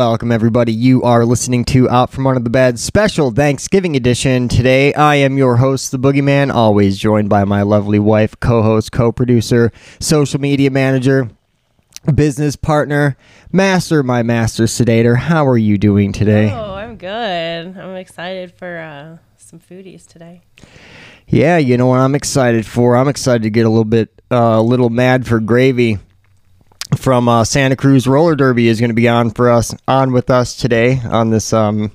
Welcome, everybody. You are listening to Out From Under the Bed special Thanksgiving edition. Today, I am your host, the Boogeyman, always joined by my lovely wife, co host, co producer, social media manager, business partner, master, my master sedator. How are you doing today? Oh, I'm good. I'm excited for uh, some foodies today. Yeah, you know what I'm excited for? I'm excited to get a little bit, uh, a little mad for gravy from uh, Santa Cruz Roller Derby is going to be on for us, on with us today on this um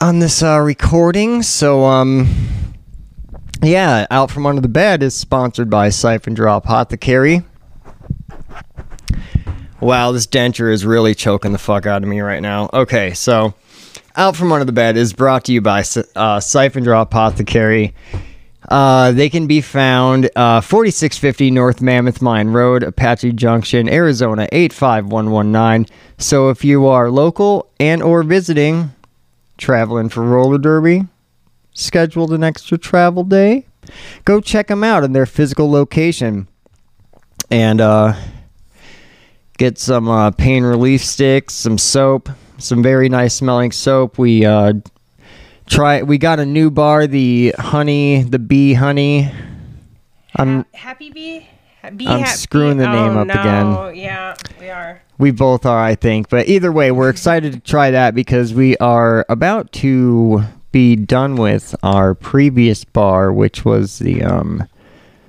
on this uh, recording. So um yeah, out from under the bed is sponsored by Siphon Draw Apothecary. Wow, this denture is really choking the fuck out of me right now. Okay, so out from under the bed is brought to you by uh, Siphon Draw Apothecary. Uh, they can be found uh, 4650 North Mammoth Mine Road, Apache Junction, Arizona 85119. So if you are local and or visiting, traveling for roller derby, scheduled an extra travel day, go check them out in their physical location and uh, get some uh, pain relief sticks, some soap, some very nice smelling soap. We uh, try we got a new bar the honey the bee honey i'm Ha- happy bee. Bee I'm happy. screwing the name oh, up no. again. Yeah, we are. we both are i think but either way we're excited to try that because we are about to be done with our previous bar which was the um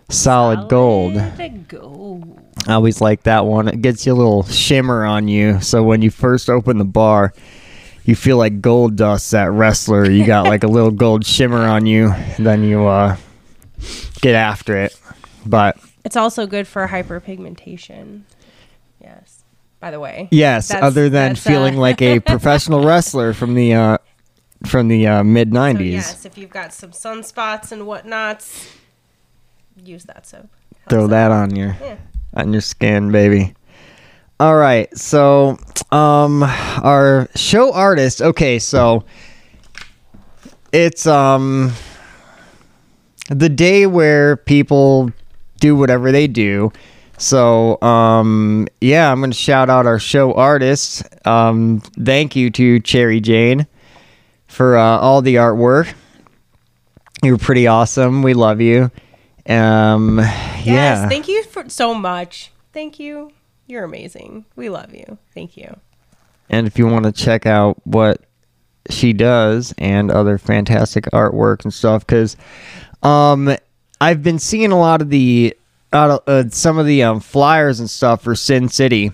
solid gold Solid gold. i always like that one it gets you a little shimmer on you so when you first open the bar you feel like gold dust that wrestler you got like a little gold shimmer on you then you uh get after it but It's also good for hyperpigmentation. Yes. By the way. yes That's- other than uh, feeling like a professional wrestler from the uh from the uh, mid So 90s yes, if you've got some sunspots and whatnots, use that soap. Helps throw that on your Yeah. on your skin baby all right so um our show artist okay so it's um the day where people do whatever they do. So um yeah i'm gonna shout out our show artist. Um thank you to cherry jane for uh, all the artwork. You're pretty awesome. We love you. Um Yes, yeah. thank you for so much. Thank you. You're amazing. We love you. Thank you. And if you want to check out what she does and other fantastic artwork and stuff, because um, I've been seeing a lot of the uh, uh, some of the um, flyers and stuff for Sin City,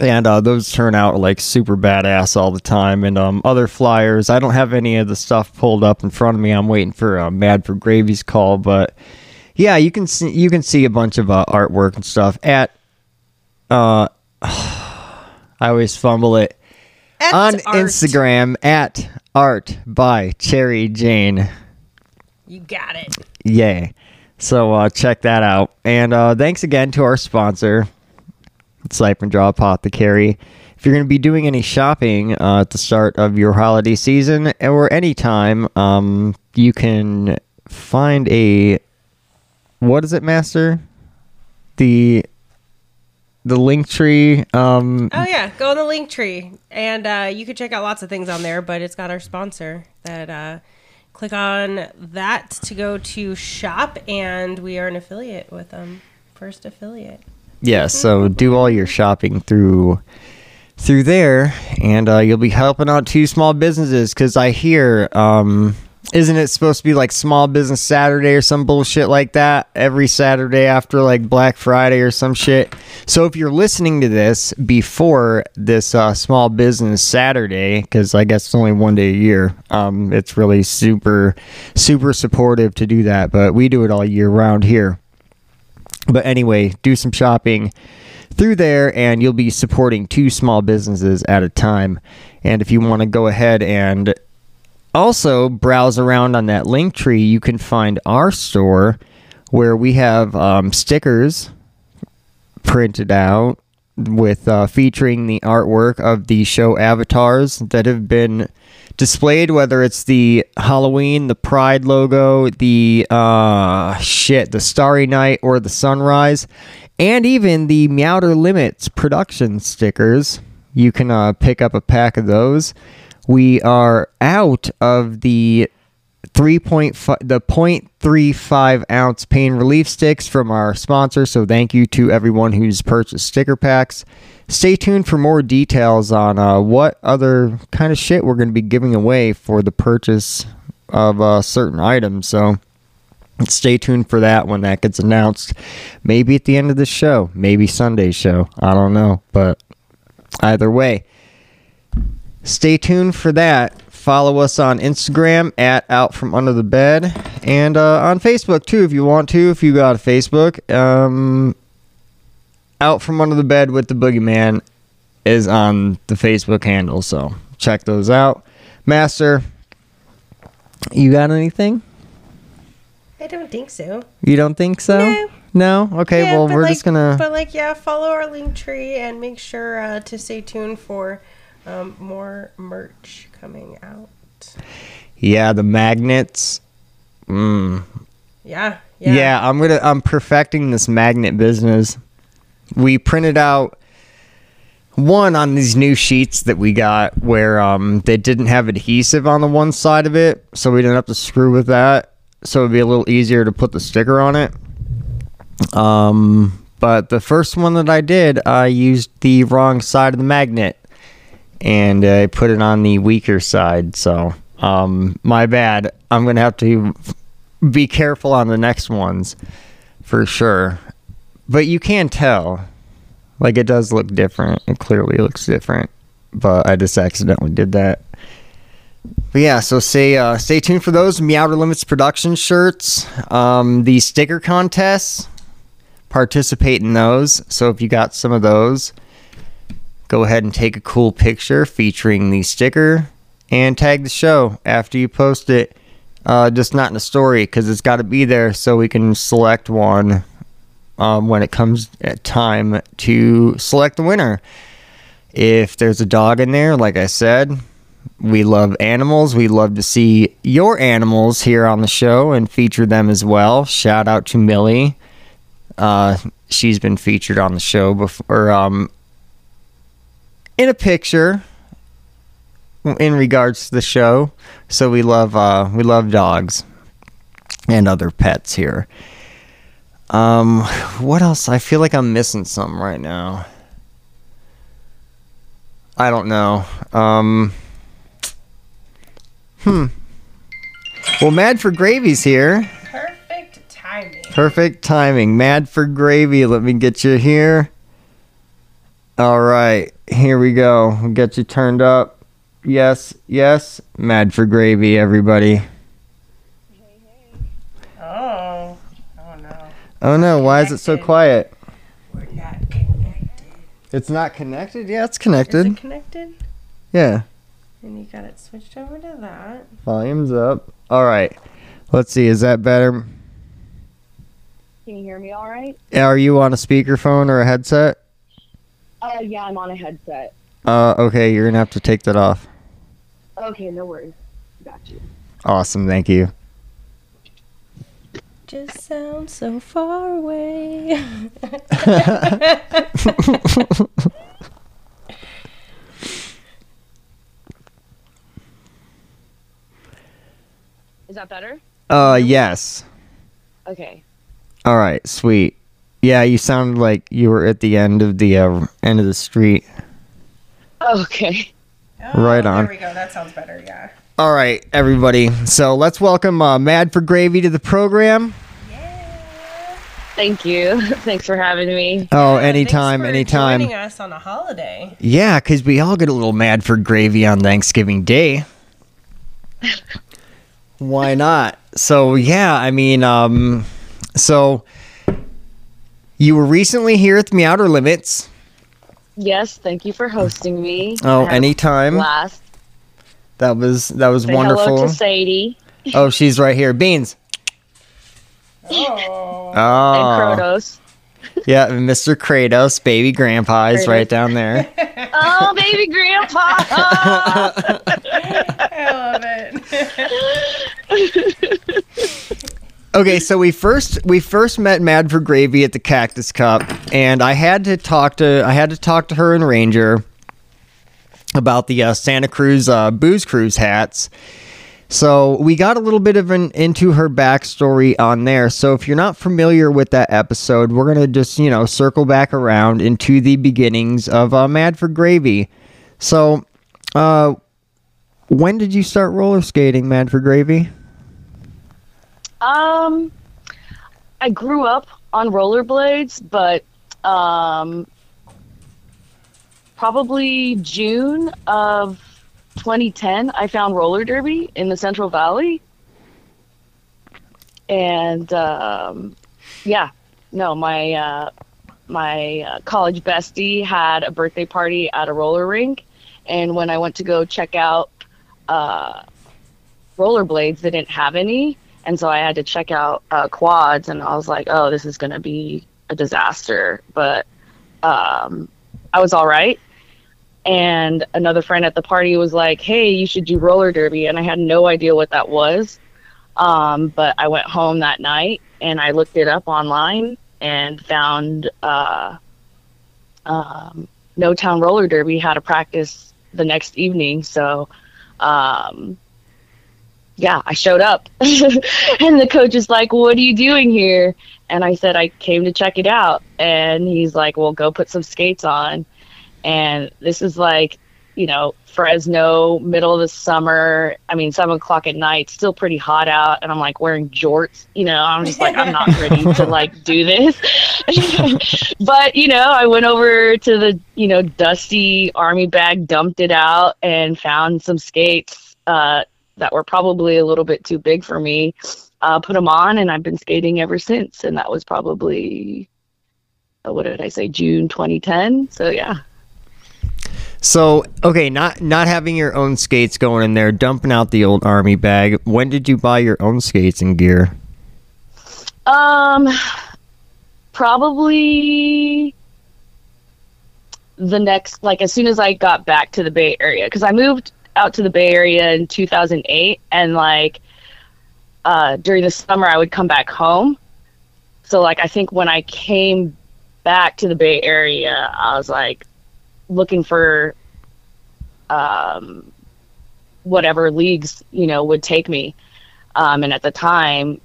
and uh, those turn out like super badass all the time. And um, other flyers, I don't have any of the stuff pulled up in front of me. I'm waiting for uh, Mad for Gravy's call, but yeah, you can see you can see a bunch of uh, artwork and stuff at. Uh, I always fumble it At on art. Instagram at art by Cherry Jane. You got it. Yay. So uh, check that out. And uh, thanks again to our sponsor, Siphon Draw Apothecary. If you're going to be doing any shopping uh, at the start of your holiday season or anytime, um, you can find a. What is it, Master? The. The link tree. Um, Oh yeah, go on the link tree, and uh, you can check out lots of things on there. But it's got our sponsor. That uh, click on that to go to shop, and we are an affiliate with them. First affiliate. Yeah, so do all your shopping through through there, and uh, you'll be helping out two small businesses. Because I hear, um, isn't it supposed to be like Small Business Saturday or some bullshit like that every Saturday after like Black Friday or some shit? So if you're listening to this before this uh, Small Business Saturday, because I guess it's only one day a year, um, it's really super super supportive to do that. But we do it all year round here. But anyway, do some shopping through there and you'll be supporting two small businesses at a time. And if you want to go ahead and also browse around on that link tree, you can find our store where we have um, stickers printed out with uh, featuring the artwork of the show avatars that have been displayed whether it's the halloween the pride logo the uh shit the starry night or the sunrise and even the Meowter Limits production stickers you can uh, pick up a pack of those. We are out of the 3.5 the 0.35 ounce pain relief sticks from our sponsor. So thank you to everyone who's purchased sticker packs. Stay tuned for more details on uh, what other kind of shit we're going to be giving away for the purchase of uh, certain items. So stay tuned for that when that gets announced. Maybe at the end of the show maybe sunday's show. I don't know but either way stay tuned for that. Follow us on instagram at out from under the bed and uh, on facebook too if you want to if you got a facebook. Um, out from under the bed with the boogeyman is on the facebook handle so check those out. Master you got anything? I don't think so. you don't think so? No. no? Okay Yeah, well we're like- just gonna But like, yeah, follow our link tree and make sure uh, to stay tuned for um, more merch coming out. yeah the magnets mm, Yeah, Yeah. yeah, I'm gonna I'm perfecting this magnet business. We printed out one on these new sheets that we got where um they didn't have adhesive on the one side of it, so we didn't have to screw with that. So it'd be a little easier to put the sticker on it. Um but the first one that I did, I used the wrong side of the magnet and I put it on the weaker side. So, um, my bad. I'm gonna have to be careful on the next ones for sure. But you can tell, like it does look different. It clearly looks different, but I just accidentally did that. But yeah, so stay uh, stay tuned for those Meowter Limits production shirts. Um, the sticker contests, participate in those. So if you got some of those, go ahead and take a cool picture featuring the sticker and tag the show after you post it. Uh, just not in a story because it's got to be there so we can select one um, when it comes at time to select the winner. If there's a dog in there, like I said, we love animals. We love to see your animals here on the show and feature them as well. Shout out to Millie. Uh, she's been featured on the show before. Um, in a picture in regards to the show. So we love uh we love dogs and other pets here. Um what else? I feel like I'm missing something right now. I don't know. Um Hmm. Well, Mad for Gravy's here. perfect timing. Perfect timing. Mad for Gravy. Let me get you here. All right. Here we go. We'll get you turned up. Yes, yes. Mad for Gravy, everybody. Oh, oh no, Oh no, why is it so quiet? we're not connected. It's not connected? Yeah, it's Is connected. it connected? Yeah. And you got it switched over to that. Volume's up. All right. Let's see. Is that better? Can you hear me all right? Are you on a speakerphone or a headset? Uh, yeah, I'm on a headset. Uh, okay. You're gonna have to take that off. Okay, no worries. Got you. Awesome. Thank you. Just sounds so far away. Is that better? Uh, yes. Okay. All right, sweet. Yeah, you sounded like you were at the end of the uh, end of the street. Okay. Right on. Oh, There we go. That sounds better. Yeah. All right, everybody. So let's welcome uh, Mad for Gravy to the program. Yeah. Thank you. Thanks for having me. Oh, Yeah, anytime, thanks for anytime. Joining us on a holiday. Yeah, because we all get a little mad for gravy on Thanksgiving Day. Why not? So yeah, I mean, um, so you were recently here at the Outer Limits. Yes, thank you for hosting me. Oh, I had a anytime. Last. That was that was Say wonderful. hello to Sadie Oh, she's right here. Beans. Oh. Oh, and Kronos. yeah, Mr. Kratos, baby grandpa is Kratos. right down there. Oh, baby grandpa. I love it. Okay, so we first we first met Mad for Gravy at the Cactus Cup, and I had to talk to I had to talk to her and Ranger, about the uh, Santa Cruz uh, Booze Cruise hats. So we got a little bit of an into her backstory on there. So if you're not familiar with that episode, we're gonna just you know circle back around into the beginnings of uh, Mad for Gravy. So, uh, when did you start roller skating, Mad for Gravy? Um, I grew up on rollerblades, but um, probably June of 2010, I found roller derby in the Central Valley, and um, yeah, no, my uh, my uh, college bestie had a birthday party at a roller rink, and when I went to go check out uh, rollerblades, they didn't have any, and so I had to check out uh, quads, and I was like, oh, this is gonna be a disaster, but um, I was all right. And another friend at the party was like, hey, you should do roller derby, and I had no idea what that was. Um, but I went home that night and I looked it up online and found uh, um, No Town Roller Derby had a practice the next evening. So, um, yeah, I showed up. and the coach is like, What are you doing here? And I said, I came to check it out. And he's like, Well, go put some skates on. And this is like, you know, Fresno, middle of the summer. I mean, seven o'clock at night, still pretty hot out, and I'm like wearing jorts. You know, I'm just like, I'm not ready to like do this. but you know, I went over to the you know dusty army bag, dumped it out, and found some skates uh, that were probably a little bit too big for me. Uh, put them on, and I've been skating ever since. And that was probably uh, what did I say, June 2010. So yeah. So okay, not not having your own skates going in there, dumping out the old army bag. When did you buy your own skates and gear? Um, probably the next, like as soon as I got back to the Bay Area, because I moved out to the Bay Area in 2008, and like uh, during the summer I would come back home. So like I think when I came back to the Bay Area, I was like looking for um, whatever leagues you know would take me. Um, and at the time,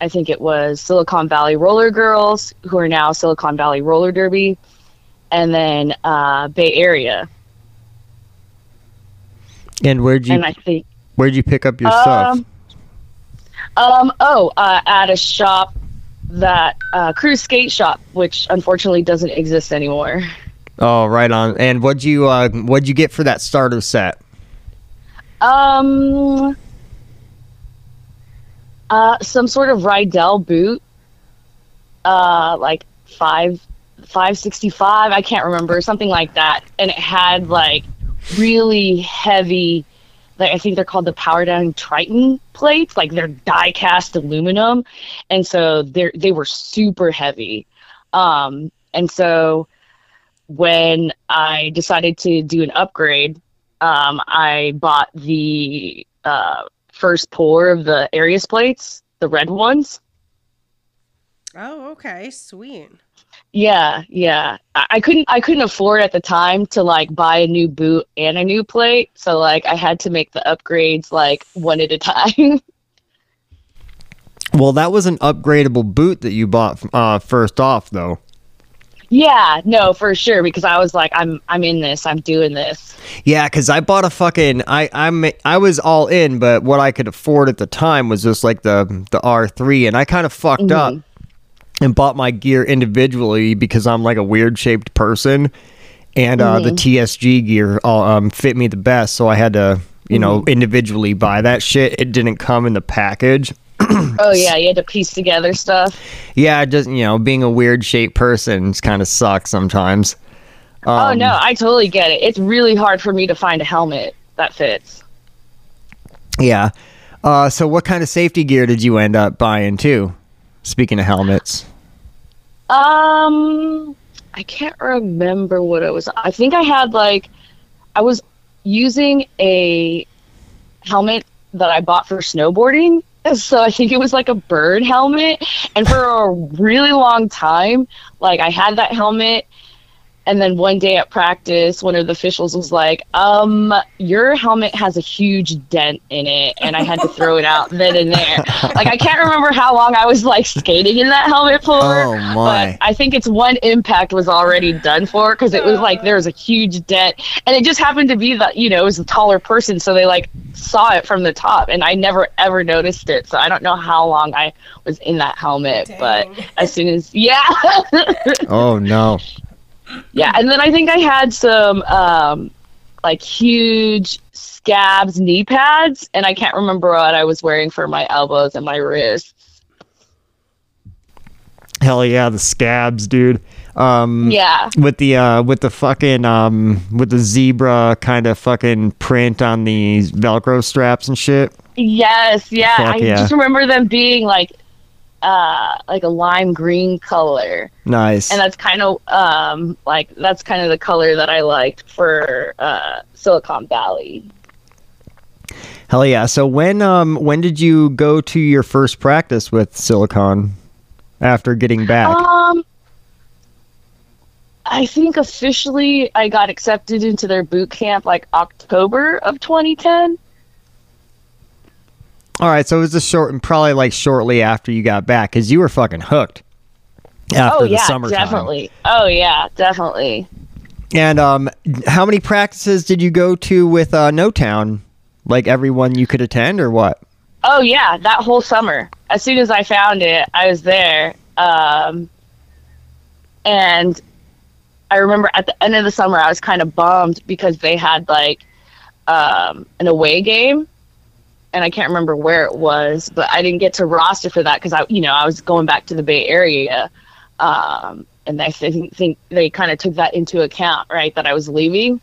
I think it was Silicon Valley Roller Girls, who are now Silicon Valley Roller Derby, and then uh, Bay Area. And where'd you And I think, where'd you pick up your stuff? um, um, oh, uh, at a shop that uh, Cruise Skate Shop, which unfortunately doesn't exist anymore. Oh, right on. And what'd you uh what'd you get for that starter set? Um, uh, some sort of Riedell boot, uh, like five, five sixty five. I can't remember something like that, and it had like really heavy, like I think they're called the PowerDyne Triton plates, like they're die cast aluminum, and so they they were super heavy, um, and so when I decided to do an upgrade um, I bought the uh, first pour of the Arius plates, the red ones. Oh, okay, sweet. Yeah, yeah. I, I couldn't I couldn't afford at the time to like buy a new boot and a new plate, so like I had to make the upgrades like one at a time. Well, that was an upgradable boot that you bought uh, first off, though. yeah, no, for sure because I was like I'm I'm in this. I'm doing this. Yeah, because I bought a fucking I I'm I was all in, but what I could afford at the time was just like the the R three, and I kind of fucked up and bought my gear individually because I'm like a weird shaped person, and uh, the TSG gear um, fit me the best, so I had to you know individually buy that shit. It didn't come in the package. Oh yeah, you had to piece together stuff. Yeah, just you know, being a weird shaped person kind of sucks sometimes. oh Um, no, I totally get it. It's really hard for me to find a helmet that fits. Yeah. Uh, so what kind of safety gear did you end up buying too? Speaking of helmets. Um, I can't remember what it was. I think I had like, I was using a helmet that I bought for snowboarding. So I think it was like a Bern helmet. And for a really long time, like I had that helmet and then one day at practice, one of the officials was like, um, your helmet has a huge dent in it. And I had to throw it out then and there. Like, I can't remember how long I was like skating in that helmet for. Oh, my. But I think it's one impact was already done for because it was like there was a huge dent. And it just happened to be that, you know, it was a taller person. So they like saw it from the top. And I never ever noticed it. So I don't know how long I was in that helmet. But as soon as, yeah. Oh no. Yeah, and then I think I had some um, like huge scabs knee pads, and I can't remember what I was wearing for my elbows and my wrists. Hell yeah, the scabs, dude. Um, Yeah, with the uh with the fucking um with the zebra kind of fucking print on the velcro straps and shit yes, yeah. Fuck I yeah. just remember them being like uh like a lime green color, nice and that's kind of um like that's kind of the color that I liked for uh Silicon Valley. hell yeah so when um when did you go to your first practice with silicon after getting back Um, I think officially I got accepted into their boot camp like October of 2010. All right so it was a short and probably like shortly after you got back because you were fucking hooked after oh the yeah, summertime definitely. Oh yeah, definitely. and um how many practices did you go to with uh no town like everyone you could attend or what Oh yeah, that whole summer. As soon as I found it, I was there. Um, and I remember at the end of the summer, I was kind of bummed because they had like um, an away game, and I can't remember where it was, but I didn't get to roster for that because I, you know, I was going back to the Bay Area, um, and I think, think they kind of took that into account, right? That I was leaving,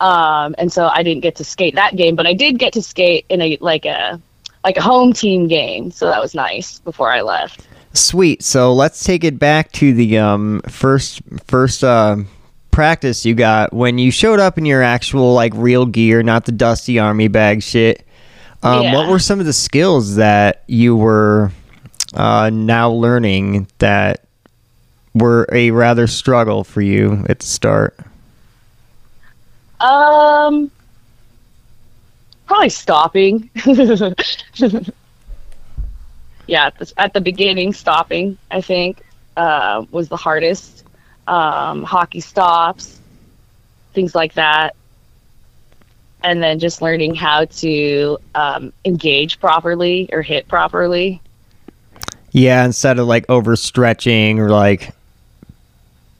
um, and so I didn't get to skate that game, but I did get to skate in a like a like a home team game, so that was nice before I left. Sweet. So let's take it back to the um, first first uh, practice you got when you showed up in your actual like real gear, not the dusty army bag shit. Um, Yeah. What were some of the skills that you were uh, now learning that were a rather struggle for you at the start? Um, probably stopping. yeah, at the, at the beginning, stopping I think uh, was the hardest. Um, hockey stops, things like that, and then just learning how to um, engage properly or hit properly. Yeah, instead of like overstretching or like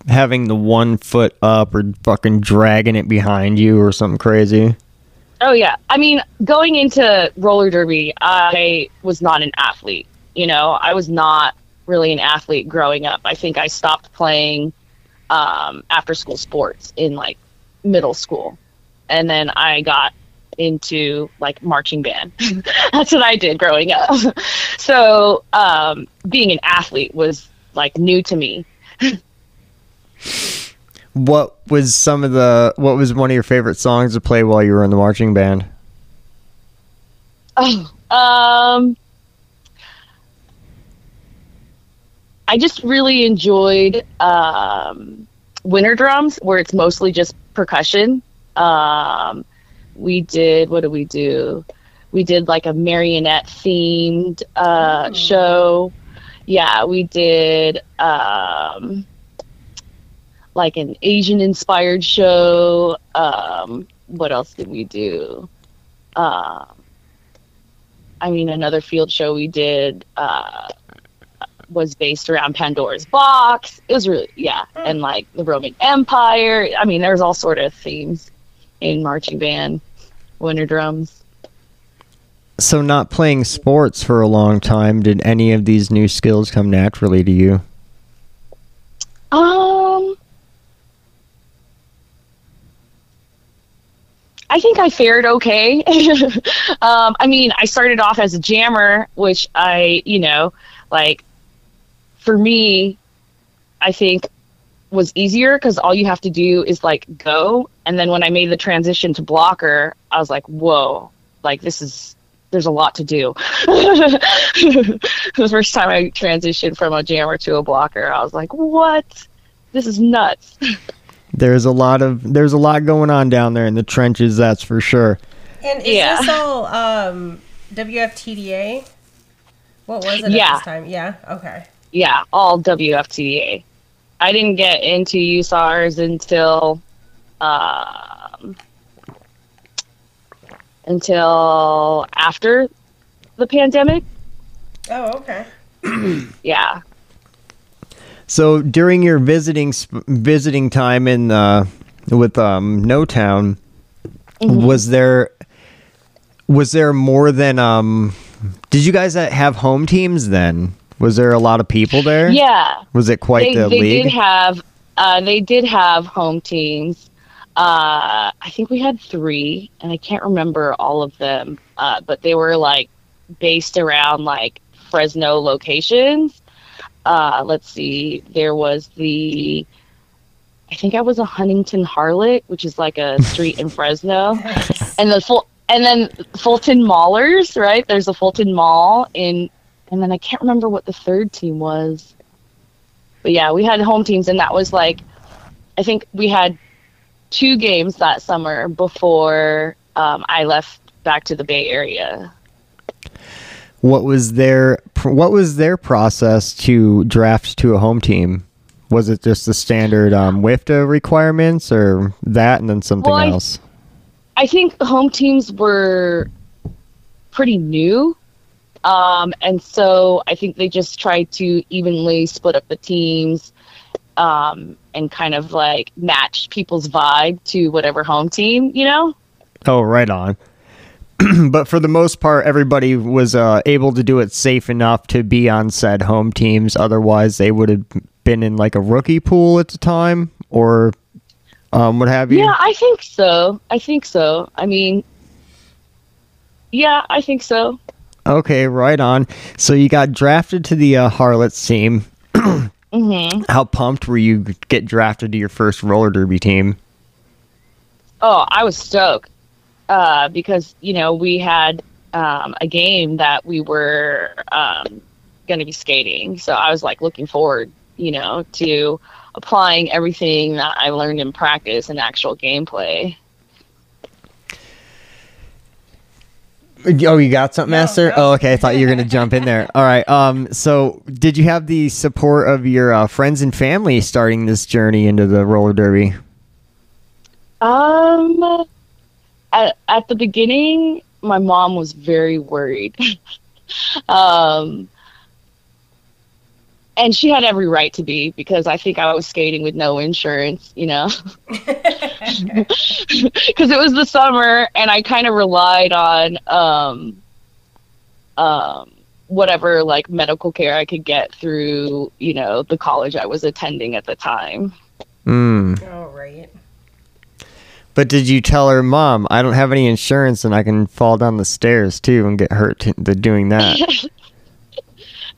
having the one foot up or fucking dragging it behind you or something crazy. Oh yeah. I mean, going into roller derby, I was not an athlete. You know, I was not really an athlete growing up. I think I stopped playing um, after school sports in like middle school, and then I got into like marching band. That's what I did growing up. so um, being an athlete was like new to me. What was some of the what was one of your favorite songs to play while you were in the marching band? Oh, um, I just really enjoyed um, winter drums, where it's mostly just percussion. Um, we did what did we do? We did like a marionette themed uh, show. Yeah, we did um, like an Asian inspired show. Um, what else did we do? Um, I mean, another field show we did uh, was based around Pandora's box. It was really, yeah, and like the Roman Empire. I mean, there's all sort of themes in marching band, winter drums. So not playing sports for a long time, did any of these new skills come naturally to you? Um, I think I fared okay. um, I mean, I started off as a jammer, which I, you know, like for me, I think was easier because all you have to do is like go. And then when I made the transition to blocker, I was like, whoa, like this is there's a lot to do. the first time I transitioned from a jammer to a blocker, I was like, what? This is nuts. There's a lot of there's a lot going on down there in the trenches. That's for sure. And is Yeah. this all um, WFTDA? What was it Yeah. at this time? Yeah. Okay. Yeah, all WFTDA. I didn't get into USARs until um, until after the pandemic. Oh, okay. Yeah. So during your visiting visiting time in uh, with um, No Town, was there was there more than um? Did you guys uh, have home teams then? Was there a lot of people there? Yeah. Was it quite they, the they league? did have uh, they did have home teams. Uh, I think we had three, and I can't remember all of them, uh, but they were like based around like Fresno locations. Uh, let's see, there was the I think I was a Huntington Harlot, which is like a street in Fresno, and the full and then Fulton Maulers, right? There's a Fulton Mall in, and then I can't remember what the third team was but yeah, we had home teams, and that was like, I think we had two games that summer before um, I left back to the Bay Area. What was their what was their process to draft to a home team? Was it just the standard um, WFTDA requirements, or that, and then something Well, I- else? I think home teams were pretty new. Um, and so I think they just tried to evenly split up the teams um, and kind of like match people's vibe to whatever home team, you know? Oh, right on. but for the most part, everybody was uh, able to do it safe enough to be on said home teams. Otherwise, they would have been in like a rookie pool at the time, or um, what have you. Yeah, I think so. I think so. I mean, yeah, I think so. Okay, right on. So you got drafted to the uh, Harlots team. hmm How pumped were you get drafted to your first roller derby team? Oh, I was stoked uh, because you know we had um, a game that we were um, going to be skating, so I was like looking forward, you know, to applying everything that I learned in practice and actual gameplay. Oh, you got something, No, Master? no. Oh, okay. I thought you were gonna jump in there. All right. Um. So, did you have the support of your uh, friends and family starting this journey into the roller derby? Um, at, at the beginning, my mom was very worried. um, and she had every right to be because I think I was skating with no insurance, you know, because it was the summer and I kind of relied on um, um, whatever like medical care I could get through, you know, the college I was attending at the time. Hmm. All right. But did you tell her, Mom, I don't have any insurance and I can fall down the stairs too and get hurt t- doing that?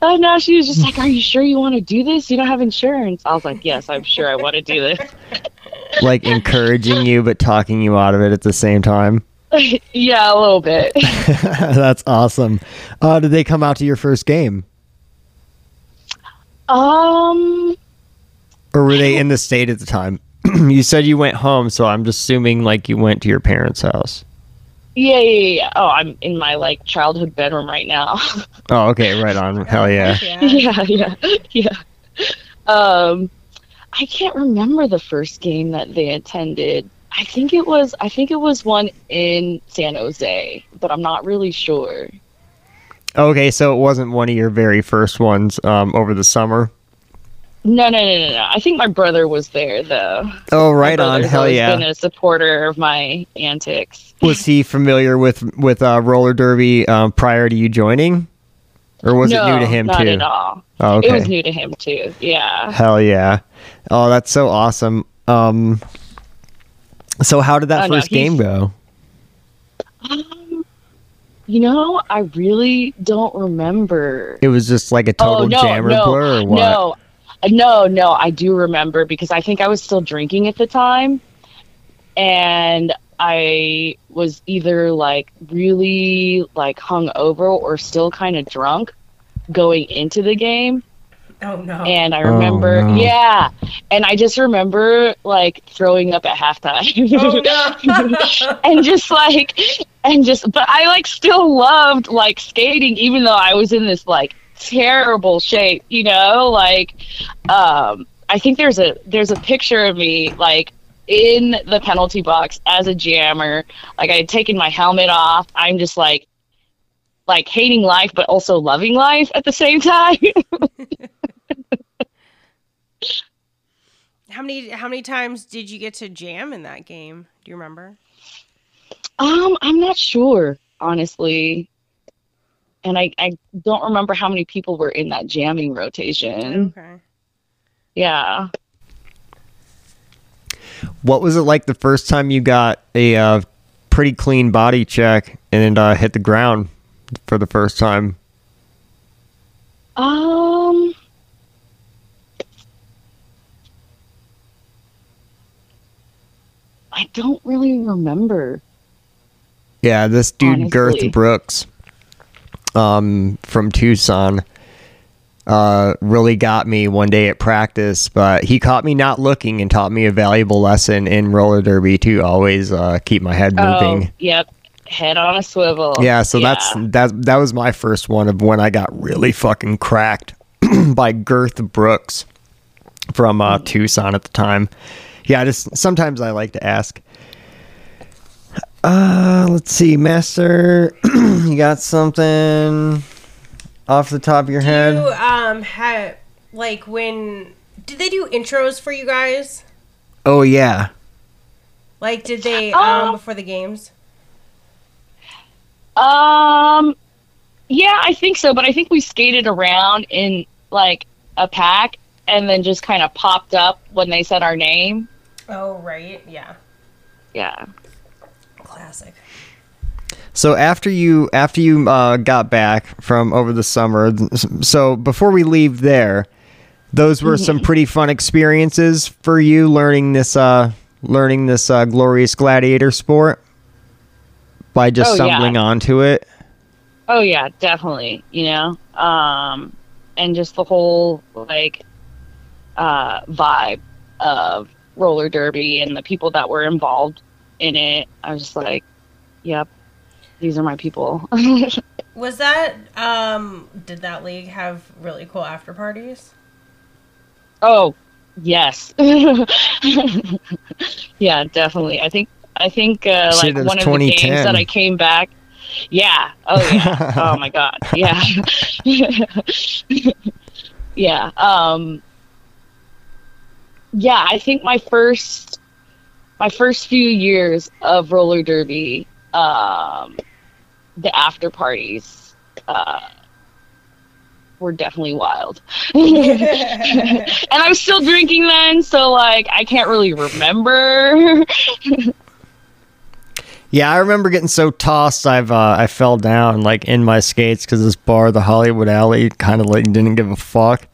Oh no, she was just like, "Are you sure you want to do this? You don't have insurance." I was like, "Yes, I'm sure I want to do this." like encouraging you but talking you out of it at the same time. yeah, a little bit. That's awesome. Uh, did they come out to your first game, Um, or were they in the state at the time? you said you went home, so I'm just assuming like you went to your parents' house. Yeah, yeah, yeah. Oh, I'm in my like childhood bedroom right now. Oh, okay, right on. Hell yeah. Yeah. yeah, yeah, yeah. Um, I can't remember the first game that they attended. I think it was. I think it was one in San Jose, but I'm not really sure. Okay, so it wasn't one of your very first ones um, over the summer. No, no, no, no, no. I think my brother was there though. Oh, right on. Hell yeah. Been a supporter of my antics. Was he familiar with with uh, roller derby um, prior to you joining, or was no, it new to him not too? at all. Oh, okay. It was new to him too. Yeah. Hell yeah. Oh, that's so awesome. Um, so how did that Oh, no, first game go? Um, you know, I really don't remember. It was just like a total oh no, jammer no, blur, or what? no, no, no. I do remember because I think I was still drinking at the time, and I was either like really like hung over or still kind of drunk going into the game. Oh no. And I oh, remember, no. yeah, and I just remember like throwing up at halftime. oh no. and just like and just but i like still loved like skating even though i was in this like terrible shape you know like um i think there's a there's a picture of me like in the penalty box as a jammer like i had taken my helmet off i'm just like like hating life but also loving life at the same time how many how many times did you get to jam in that game? Do you remember? Um, I'm not sure, honestly. And I, I don't remember how many people were in that jamming rotation. Okay. Yeah. What was it like the first time you got a uh, pretty clean body check and uh, hit the ground for the first time? Um I don't really remember. Yeah, this dude Honestly. Girth Brooks, um, from Tucson, uh, really got me one day at practice. But he caught me not looking and taught me a valuable lesson in roller derby to always uh, keep my head moving. Oh, yep. Head on a swivel. Yeah, so that's that. That was my first one of when I got really fucking cracked by Girth Brooks from uh, Tucson at the time. Yeah, just sometimes I like to ask. Uh, let's see, Master, you got something off the top of your head? You um had like when did they do intros for you guys? Oh yeah, Like did they um Oh. before the games? Um, yeah, I think so. But I think we skated around in like a pack, and then just kind of popped up when they said our name. Oh right, yeah. Yeah. Classic. So after you after you uh, got back from over the summer, so before we leave there, those were some pretty fun experiences for you learning this uh, learning this uh, glorious gladiator sport by just Oh, yeah. stumbling onto it. Oh yeah, definitely. You know, um, and just the whole like uh, vibe of roller derby and the people that were involved in it. I was just like, yep, these are my people. Was that um did that league have really cool after parties? oh yes, yeah, definitely. I think I think uh, like one of the games that I came back. Yeah. Oh yeah. oh my god. Yeah. yeah. Um. Yeah, I think my first my first few years of roller derby, um, the after parties, uh, were definitely wild. and I was still drinking then, so like I can't really remember. Yeah, I remember getting so tossed. I've uh, I fell down like in my skates because this bar, the Hollywood Alley, kind of like didn't give a fuck,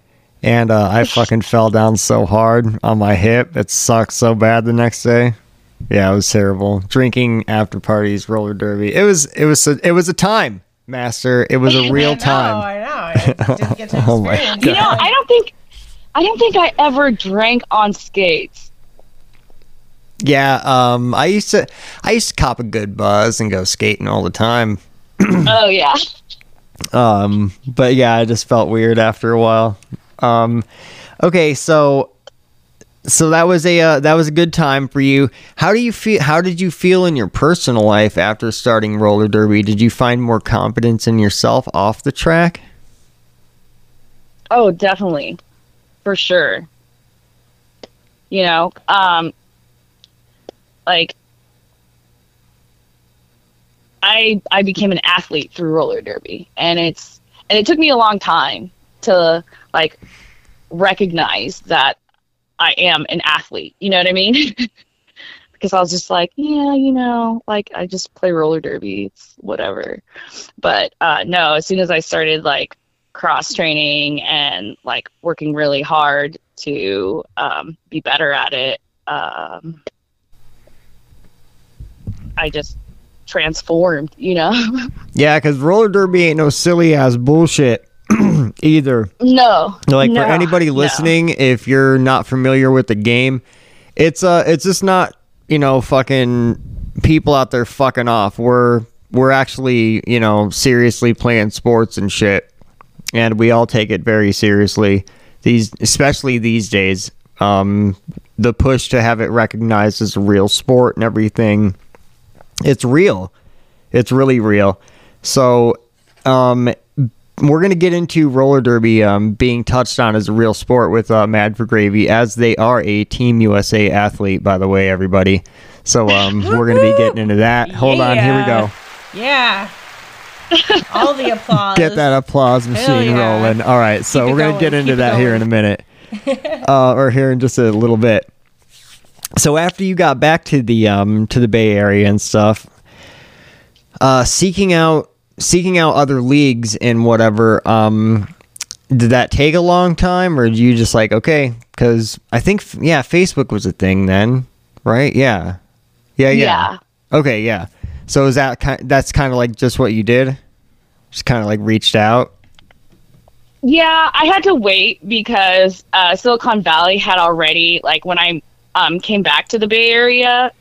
and uh, I fucking fell down so hard on my hip. It sucked so bad the next day. Yeah, it was terrible. Drinking after parties, roller derby. It was it was a, it was a time, master. It was a real I know, time. I know. I didn't get to Oh my experience you know. I don't think I don't think I ever drank on skates. Yeah, um, I used to I used to cop a good buzz and go skating all the time. oh yeah. Um, but yeah, I just felt weird after a while. Um, okay, so so that was a uh, that was a good time for you. How do you feel? How did you feel in your personal life after starting roller derby? Did you find more confidence in yourself off the track? Oh, definitely. For sure. You know, um like I I became an athlete through roller derby and it's and it took me a long time to like recognize that I am an athlete. You know what I mean? because I was just like, yeah, you know, like I just play roller derby, it's whatever. But uh no, as soon as I started like cross training and like working really hard to um, be better at it. Um, I just transformed, you know? Yeah, because roller derby ain't no silly ass bullshit. Either. No. Like no, for anybody no. listening, if you're not familiar with the game, it's uh it's just not, you know, fucking people out there fucking off. We're we're actually, you know, seriously playing sports and shit. And we all take it very seriously. These especially these days. Um the push to have it recognized as a real sport and everything. It's real. It's really real. So um we're gonna get into roller derby um, being touched on as a real sport with uh, Mad 4 Gravy, as they are a Team USA athlete, by the way, everybody. So um, we're gonna be getting into that. Hold on, here we go. Yeah. All the applause. Get that applause machine yeah. rolling. All right, so Keep we're gonna get into keep that here in a minute, uh, or here in just a little bit. So after you got back to the um, to the Bay Area and stuff, uh, seeking out seeking out other leagues and whatever. Um, did that take a long time, or did you just like okay? Because I think yeah, Facebook was a thing then, right? Yeah, yeah, yeah. Yeah. Okay, yeah. So is that kind? That's kind of like just what you did? Just kind of like reached out. Yeah, I had to wait because uh, Silicon Valley had already like when I um, came back to the Bay Area,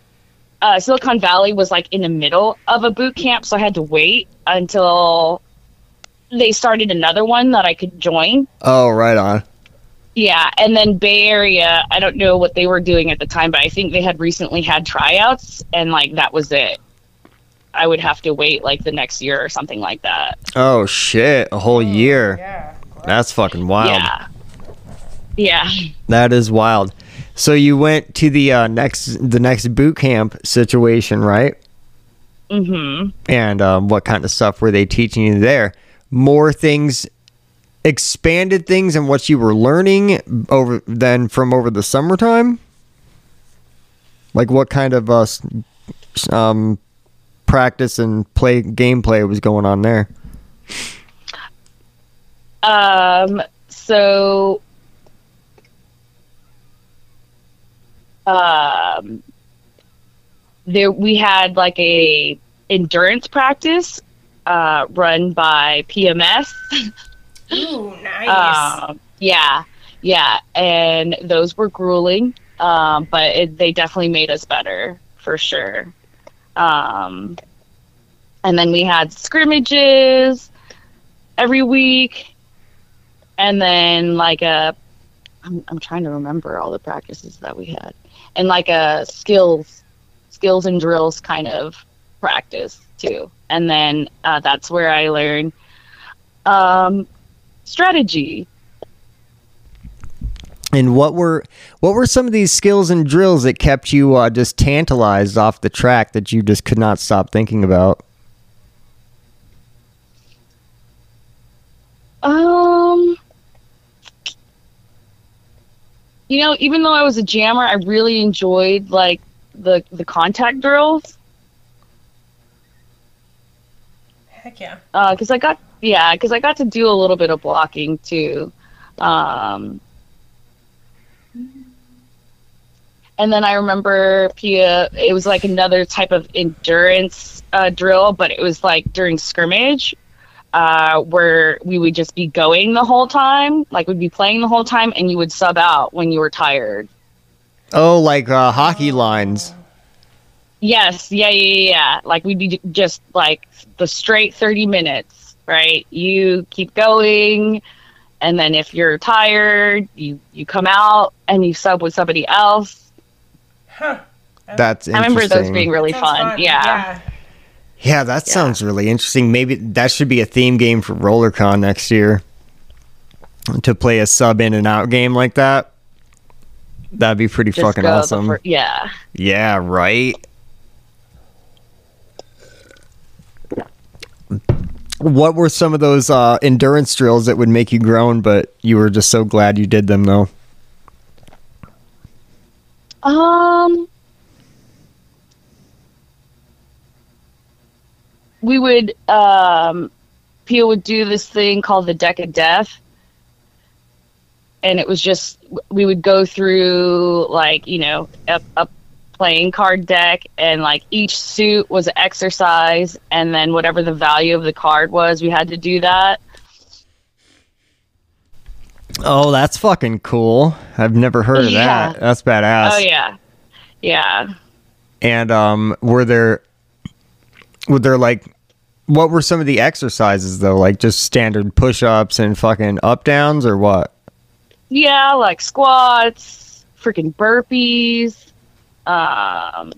uh, Silicon Valley was like in the middle of a boot camp, so I had to wait until they started another one that I could join. Oh, right on. Yeah, and then Bay Area, I don't know what they were doing at the time, but I think they had recently had tryouts, and like that was it. I would have to wait like the next year or something like that. Oh shit, a whole year. Yeah. That's fucking wild. Yeah. Yeah. That is wild. So you went to the uh, next the next boot camp situation, right? Mhm. And um, what kind of stuff were they teaching you there? More things, expanded things, and what you were learning over than from over the summertime. Like what kind of uh, um, practice and play gameplay was going on there? Um, so, um, there we had like a endurance practice uh, run by PMS. Ooh, nice. Um, yeah, yeah, and those were grueling, um, but it, they definitely made us better for sure. Um, and then we had scrimmages every week, and then like a, I'm I'm trying to remember all the practices that we had, and like a skills, skills and drills kind of practice too, and then uh, that's where I learned. Um, strategy. And what were what were some of these skills and drills that kept you uh, just tantalized off the track that you just could not stop thinking about? Um, you know, even though I was a jammer, I really enjoyed like the the contact drills Heck yeah. because I got yeah because I got to do a little bit of blocking too. Um, and then I remember Pia. It was like another type of endurance uh, drill, but it was like during scrimmage, uh, where we would just be going the whole time. Like we'd be playing the whole time, and you would sub out when you were tired. Oh, like uh, hockey lines. Yes, yeah, yeah, yeah, yeah. Like we'd be just like the straight thirty minutes, right? You keep going, and then if you're tired, you you come out and you sub with somebody else. Huh. That's I remember those being really Sounds fun. Yeah. Yeah, that sounds really interesting. Maybe that should be a theme game for RollerCon next year. To play a sub in and out game like that. That'd be pretty Just fucking awesome. fir- yeah. yeah, right. What were some of those uh, endurance drills that would make you groan, but you were just so glad you did them though? Um, we would um, Pia would do this thing called the deck of death, and it was just we would go through like you know a, a playing card deck, and like each suit was an exercise, and then whatever the value of the card was, we had to do that. Oh, that's fucking cool. I've never heard of Yeah. that. That's badass. Oh yeah, yeah. And um, were there were there like what were some of the exercises though? Like just standard push-ups and fucking up downs or what? Yeah, like squats, freaking burpees, um,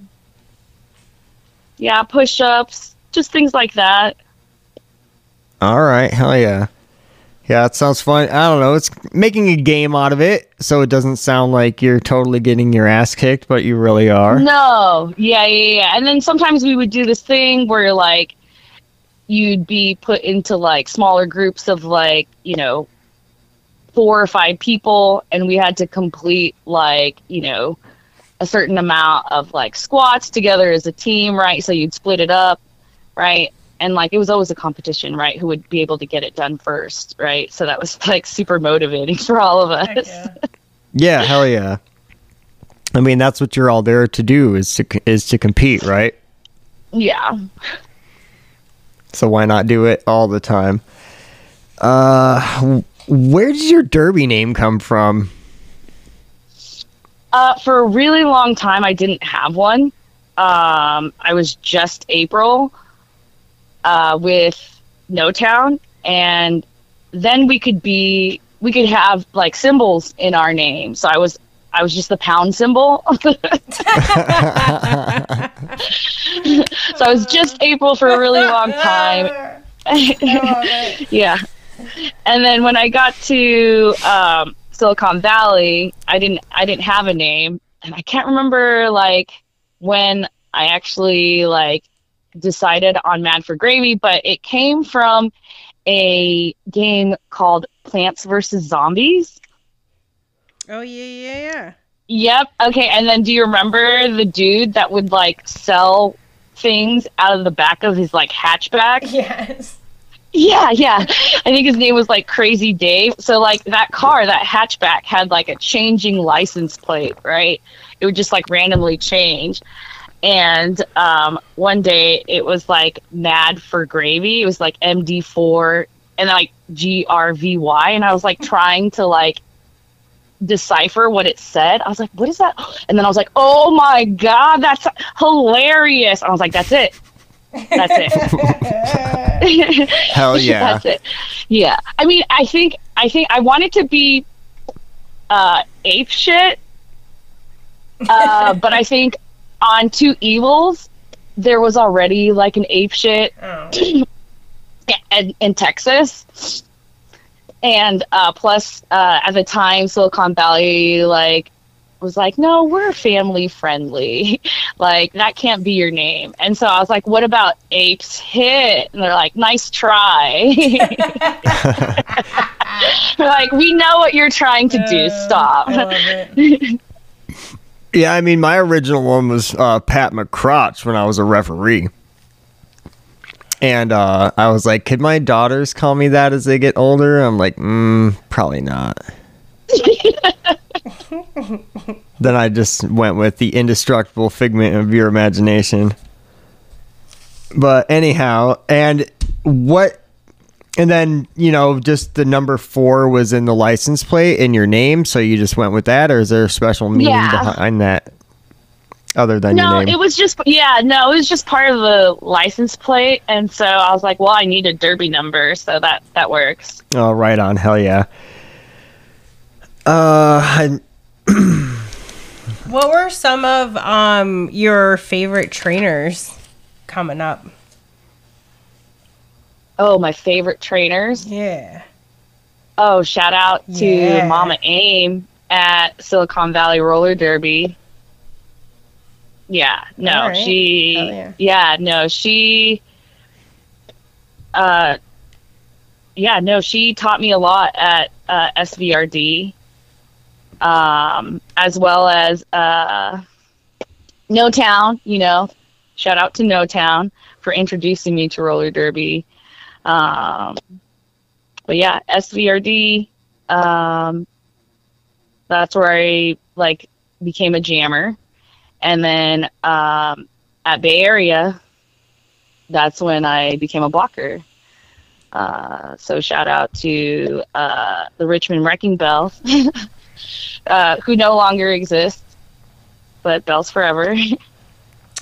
yeah, push ups, just things like that. All right, hell yeah. Yeah, that sounds fun. I don't know. It's making a game out of it, so it doesn't sound like you're totally getting your ass kicked, but you really are. No, yeah, yeah, yeah. And then sometimes we would do this thing where you're like you'd be put into like smaller groups of like, you know, four or five people and we had to complete like, you know, a certain amount of like squats together as a team, right? So you'd split it up, right? And like it was always a competition, right? Who would be able to get it done first, right? So that was like super motivating for all of us. Heck yeah. Yeah, hell yeah. I mean, that's what you're all there to do is to is to compete, right? yeah. So why not do it all the time? Uh, where did your derby name come from? Uh, for a really long time, I didn't have one. Um, I was just April uh, with No Town, and then we could be we could have like symbols in our name. So I was I was just the pound symbol. so I was just April for a really long time. yeah. And then when I got to um, Silicon Valley, I didn't I didn't have a name, and I can't remember like when I actually like decided on Mad 4 Gravy, but it came from a game called Plants vs Zombies. Oh yeah, yeah, yeah. Yep. Okay. And then do you remember the dude that would like sell things out of the back of his like hatchback? Yes. Yeah, yeah. I think his name was like Crazy Dave. So like that car, that hatchback had like a changing license plate, right? It would just like randomly change. And um, one day it was like Mad 4 Gravy. It was like MD4 and like GRVY. And I was like trying to like decipher what it said. I was like, what is that? And then I was like, oh my God, that's hilarious. I was like, that's it. That's it. Hell yeah. That's it. Yeah. I mean, I think I think I wanted to be uh ape shit. Uh but I think on Two Evils there was already like an ape shit Oh. in, in Texas. And uh plus uh at the time Silicon Valley like was like, no, we're family friendly. like, that can't be your name. And so I was like, what about Apes Hit? And they're like, nice try. Like, we know what you're trying to do. Stop. I. Yeah, I mean, my original one was uh, Pat McCrotch when I was a referee. And uh, I was like, could my daughters call me that as they get older? I'm like, mm, probably not. then I just went with the indestructible figment of your imagination. But anyhow, and what, and then, you know, just the number four was in the license plate in your name. So you just went with that, or is there a special meaning Yeah. behind that other than No, your name? it was just yeah, no, it was just part of the license plate, and so I was like, well, I need a derby number, so that that works. Oh, right on. Hell yeah. Uh, I, What were some of um your favorite trainers coming up? Oh, my favorite trainers. Yeah. Oh, shout out to Yeah. Mama Aim at Silicon Valley Roller Derby. Yeah, no, right. she, yeah. yeah. no, she, uh, yeah, no, she taught me a lot at uh, SVRD, um, as well as uh, No Town. You know, shout out to No Town for introducing me to roller derby. Um, but yeah, SVRD. Um, that's where I like became a jammer, and then um, at Bay Area, that's when I became a blocker. Uh, so shout out to uh, the Richmond Wrecking Belles, uh, who no longer exist, but bells forever.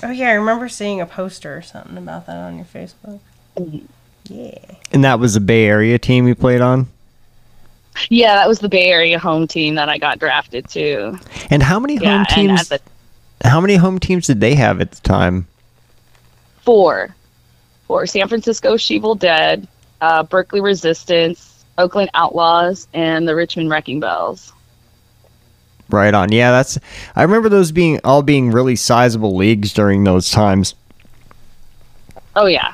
Oh yeah, I remember seeing a poster or something about that on your Facebook. Yeah. And that was the Bay Area team you played on. yeah, that was the Bay Area home team that I got drafted to. And how many Yeah, home and teams? at the how many home teams did they have at the time? four, four San Francisco ShEvil Dead, uh, Berkeley Resistance, Oakland Outlaws, and the Richmond Wrecking Belles. Right on. Yeah, that's. I remember those being all being really sizable leagues during those times. Oh yeah,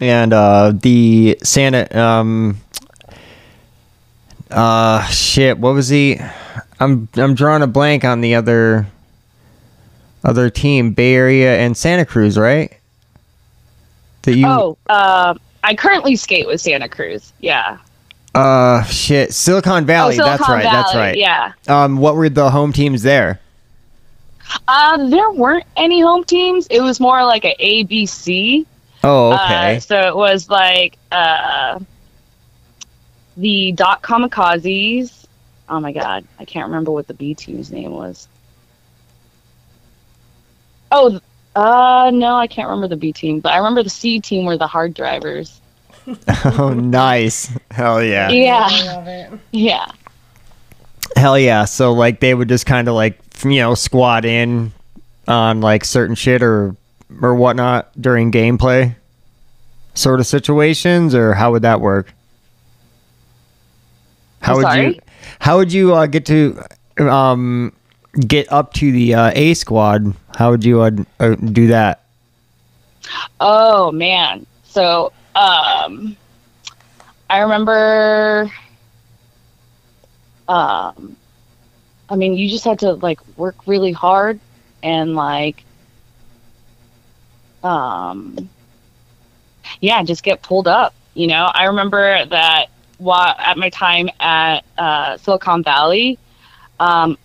and uh, the Santa um uh shit what was he I'm I'm drawing a blank on the other other team Bay Area and Santa Cruz right that you oh, uh, I currently skate with Santa Cruz. Yeah. uh shit Silicon Valley oh, Silicon that's right that's right Yeah. um what were the home teams there Uh, there weren't any home teams. It was more like a ABC. oh okay Uh, so it was like uh, the Dot Kamikazes. Oh my god, I can't remember what the B team's name was. Oh, uh, no, I can't remember the B team, but I remember the C team were the hard drivers. oh nice hell yeah Yeah, love it. yeah, Hell yeah. So like they would just kind of like you know squat in on like certain shit or or whatnot during gameplay sort of situations or how would that work? How I'm would you how would you uh, get to um get up to the uh, A squad? How would you uh, uh, do that? Oh man. So um I remember um I mean you just had to like work really hard and like um yeah, just get pulled up. You know, I remember that while at my time at uh, Silicon Valley, um,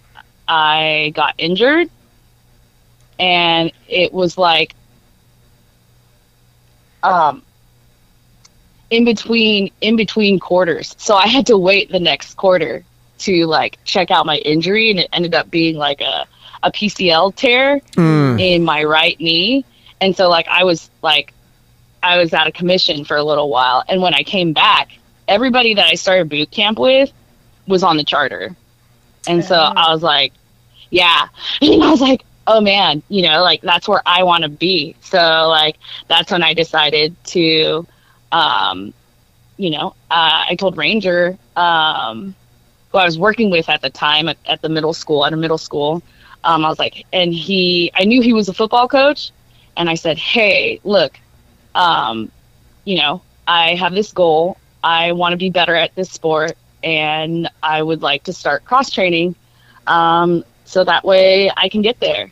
I got injured, and it was like um, in between in between quarters. So I had to wait the next quarter to like check out my injury, and it ended up being like a a PCL tear Mm. in my right knee, and so like I was like I was out of commission for a little while, and when I came back, everybody that I started boot camp with was on the charter, and so. I was like, yeah, and I was like. Oh man, you know, like that's where I want to be. So like that's when I decided to, um, you know, uh, I told Ranger, um, who I was working with at the time at, at the middle school, at a middle school, um, I was like, and he, I knew he was a football coach, and I said, hey, look, um, you know, I have this goal. I want to be better at this sport, and I would like to start cross training, um, so that way I can get there.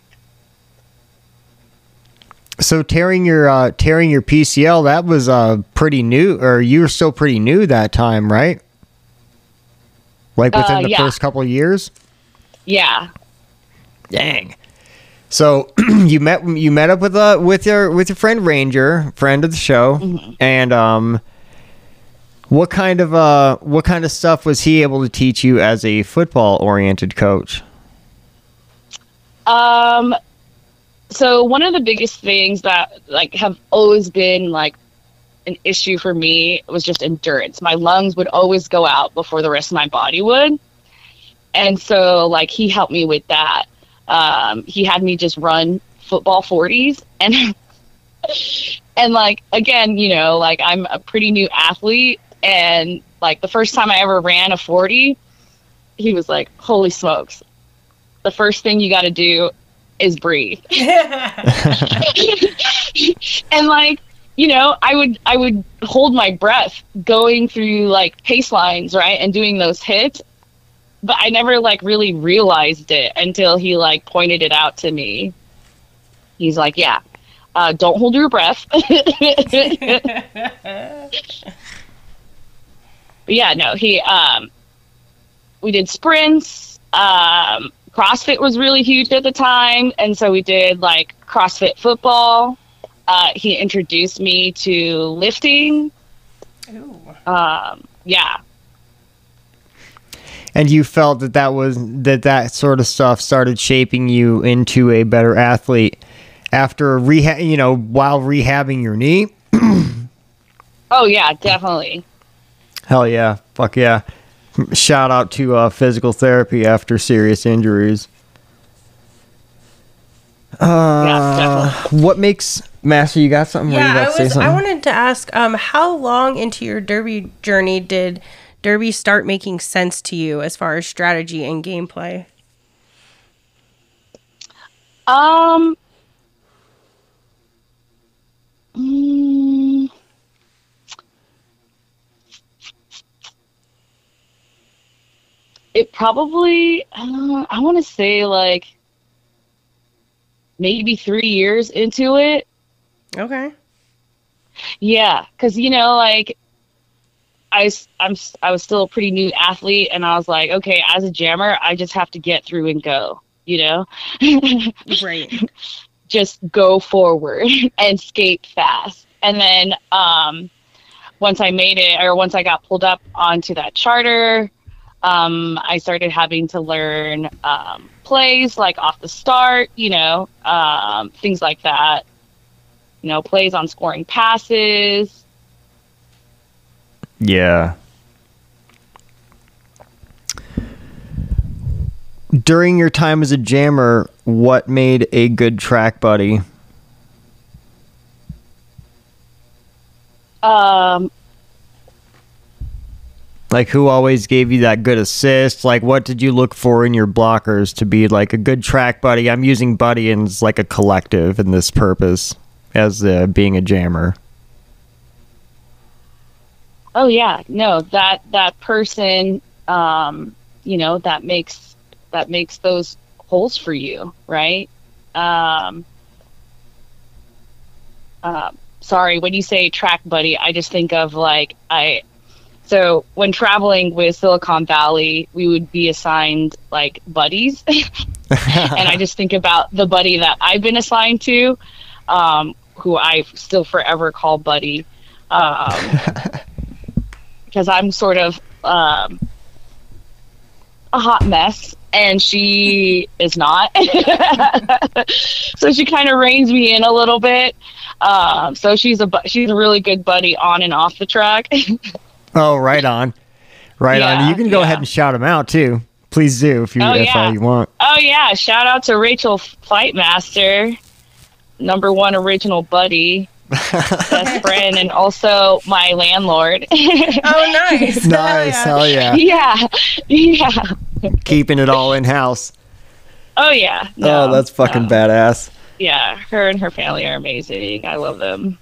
So tearing your uh, tearing your PCL that was uh pretty new or you were still pretty new that time, right? Like within Uh, the yeah. first couple of years? Yeah. Dang. So you met you met up with uh with your with your friend Ranger, friend of the show, and um, what kind of uh what kind of stuff was he able to teach you as a football oriented coach? Um, so one of the biggest things that like have always been like an issue for me was just endurance. My lungs would always go out before the rest of my body would. And so like he helped me with that. Um, he had me just run football 40s and and like again, you know, like I'm a pretty new athlete and like the first time I ever ran a 40, he was like, "Holy smokes. The first thing you got to do is breathe." and like you know i would i would hold my breath going through like pace lines right and doing those hits but i never like really realized it until he like pointed it out to me he's like yeah uh, don't hold your breath but yeah no he um we did sprints um crossfit was really huge at the time and so we did like crossfit football Uh, he introduced me to lifting. Ooh. Um, yeah, And you felt that that was that that sort of stuff started shaping you into a better athlete after rehab, you know, while rehabbing your knee. oh yeah, definitely. Hell yeah, fuck yeah! Shout out to uh, physical therapy after serious injuries. Uh, definitely. what makes Master? You got something? Were you Yeah, about I to say was. something? I wanted to ask, um, how long into your derby journey did derby start making sense to you as far as strategy and gameplay? Um. mm, it probably, uh, I want to say like maybe three years into it. Okay. Yeah, because you know, like I I'm I was still a pretty new athlete, and I was like, okay, as a jammer, I just have to get through and go. You know. Right. just go forward and skate fast. And then um, once I made it, or once I got pulled up onto that charter, um, I started having to learn um, plays like off the start, you know, um, things like that. You know, plays on scoring passes. Yeah. During your time as a jammer, what made a good track buddy? Um, Like who always gave you that good assist? Like what did you look for in your blockers to be like a good track buddy? I'm using buddy as like a collective in this purpose as uh, being a jammer. oh yeah, no, that that person, um, you know, that makes that makes those holes for you, right? Um, uh, sorry, when you say track buddy, I just think of like I. So when traveling with Silicon Valley, we would be assigned like buddies, and I just think about the buddy that I've been assigned to, um, who I still forever call buddy, because I'm sort of um, a hot mess, and she is not. so she kind of reins me in a little bit. Um, so she's a she's a really good buddy on and off the track. Oh, right on. Right on. You can go yeah. ahead and shout them out too. Please do if you Oh, if yeah. uh, you want. Oh yeah, shout out to Rachel Fightmaster, number one original buddy, best friend, and also my landlord. Oh, nice. nice. Hell yeah. yeah, yeah. Keeping it all in house. Oh yeah. No, oh, that's fucking no. badass. Yeah, her and her family are amazing. I love them.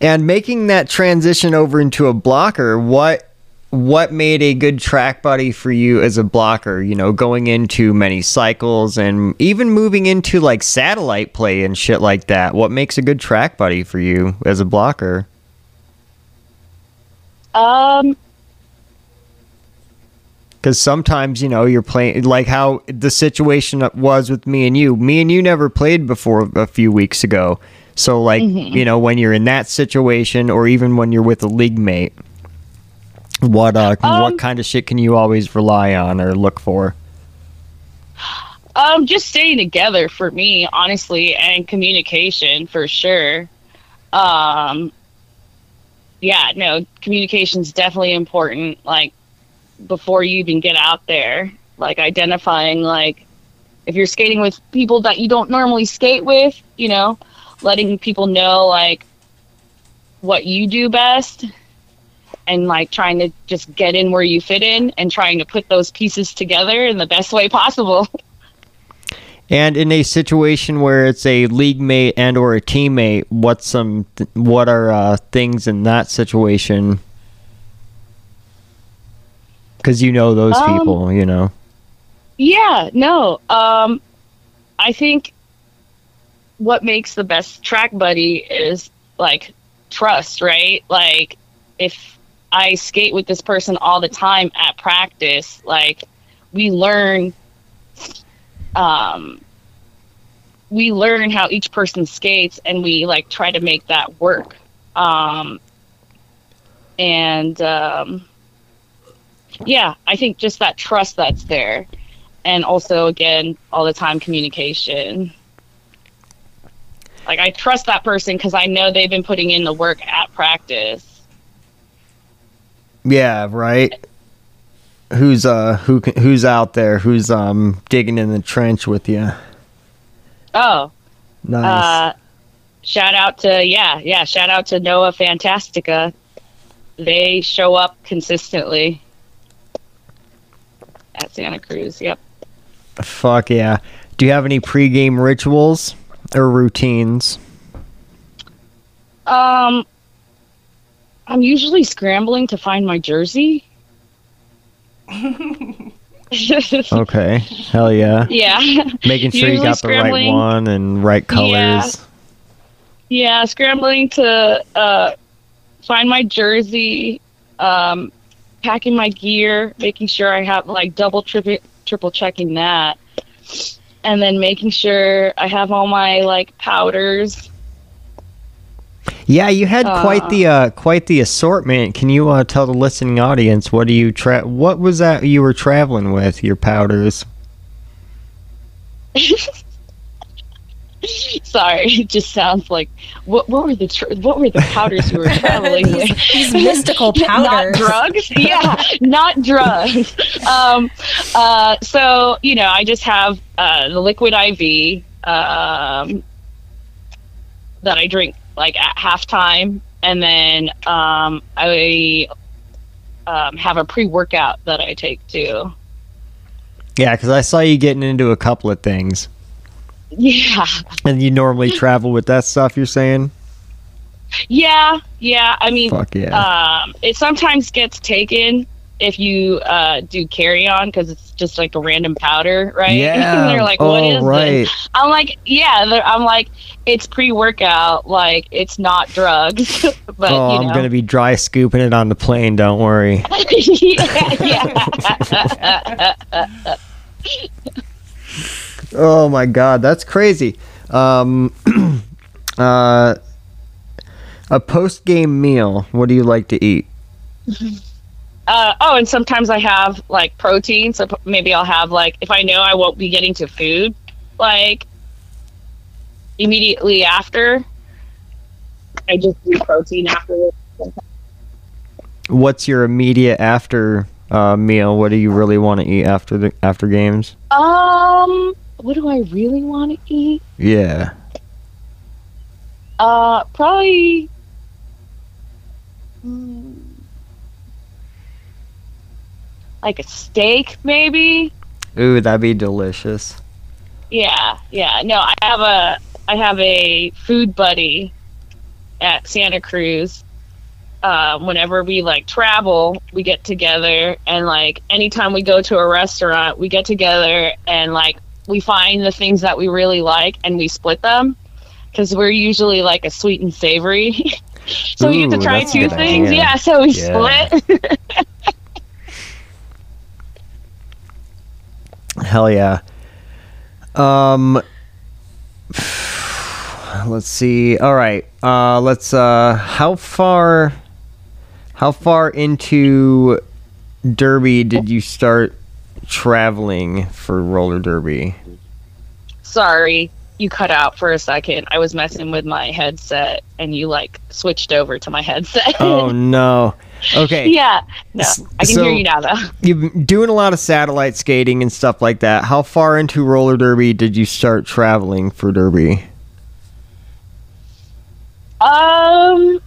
And making that transition over into a blocker, what what made a good track buddy for you as a blocker? You know, going into many cycles and even moving into like satellite play and shit like that. What makes a good track buddy for you as a blocker? Um, Because sometimes, you know, you're playing like how the situation was with me and you. Me and you never played before a few weeks ago. So, like, you know, when you're in that situation, or even when you're with a league mate, what uh, Um, what kind of shit can you always rely on or look for? um, just staying together for me, honestly, and communication for sure. Um, yeah, no, communication's definitely important. Like before you even get out there, like identifying like if you're skating with people that you don't normally skate with, you know, letting people know like what you do best and like trying to just get in where you fit in and trying to put those pieces together in the best way possible. And in a situation where it's a league mate and or a teammate, what's some th- what are uh, things in that situation? Because you know those Um, people, you know. Yeah, no. Um I think what makes the best track buddy is like trust, right? Like if I skate with this person all the time at practice, like we learn um we learn how each person skates and we like try to make that work. Um, and um, yeah, I think just that trust that's there, and also again all the time communication. Like I trust that person because I know they've been putting in the work at practice. Yeah, right. Who's uh who can- who's out there? Who's um digging in the trench with you? Oh, Nice. uh, shout out to yeah, yeah, shout out to Noah Fantastica. They show up consistently at Santa Cruz. Yep. Fuck yeah. Do you have any pregame rituals or routines? Um, I'm usually scrambling to find my jersey. Okay. Hell yeah. yeah, Making sure you Usually got the right one and right colors. yeah, scrambling to uh, find my jersey, um, packing my gear, making sure I have like double, triple, triple checking that, and then making sure I have all my like powders. Yeah, you had quite Uh. the uh, quite the assortment. Can you uh, tell the listening audience what do you tra- what was that you were traveling with your powders? Sorry, it just sounds like what? What were the tr- what were the powders you were traveling with? These mystical not powders. drugs yeah not drugs um uh so you know i just have uh the liquid iv um that i drink like at halftime and then um i um, have a pre-workout that i take too Yeah, because I saw you getting into a couple of things, yeah and you normally travel with that stuff. You're saying? yeah yeah i mean Fuck yeah. um, it sometimes gets taken if you uh, do carry on because it's just like a random powder, right? yeah. and they're like, "What oh, is right. this?" I'm like, "Yeah." I'm like, "It's pre-workout. Like, it's not drugs." but oh, you I'm gonna be dry scooping it on the plane. Don't worry. yeah, yeah. Oh my god, that's crazy. Um, uh, a post game meal. What do you like to eat? uh, oh, and sometimes I have like protein, so maybe I'll have like if I know I won't be getting to food, like immediately after. I just do protein after. What's your immediate after uh, meal? What do you really want to eat after the after games? Um, what do I really want to eat? Yeah. Uh, probably. mm, Like a steak, maybe. Ooh, that'd be delicious. Yeah, yeah. No, I have a I have a food buddy at Santa Cruz. Uh, whenever we like travel, we get together and like anytime we go to a restaurant, we get together and like we find the things that we really like and we split them because we're usually like a sweet and savory. so we get to try two things. idea. Yeah, so we Yeah. split. Hell yeah. Um let's see. All right. Uh let's uh how far how far into derby did you start traveling for roller derby? Sorry, you cut out for a second. I was messing with my headset and you like switched over to my headset. Oh no. Okay. yeah. No, I can so- hear you now though. You've been doing a lot of satellite skating and stuff like that. How far into roller derby did you start traveling for derby? Um,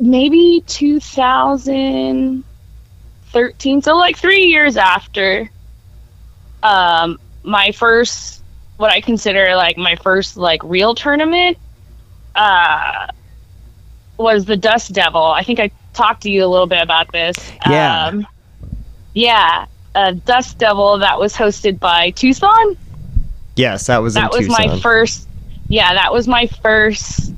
maybe 2013. So like three years after, um, my first, what I consider like my first like real tournament, uh, was the Dust Devil. I think I talked to you a little bit about this. Yeah. Um, yeah. A Dust Devil that was hosted by Tucson Yes, that was that was Tucson. my first yeah that was my first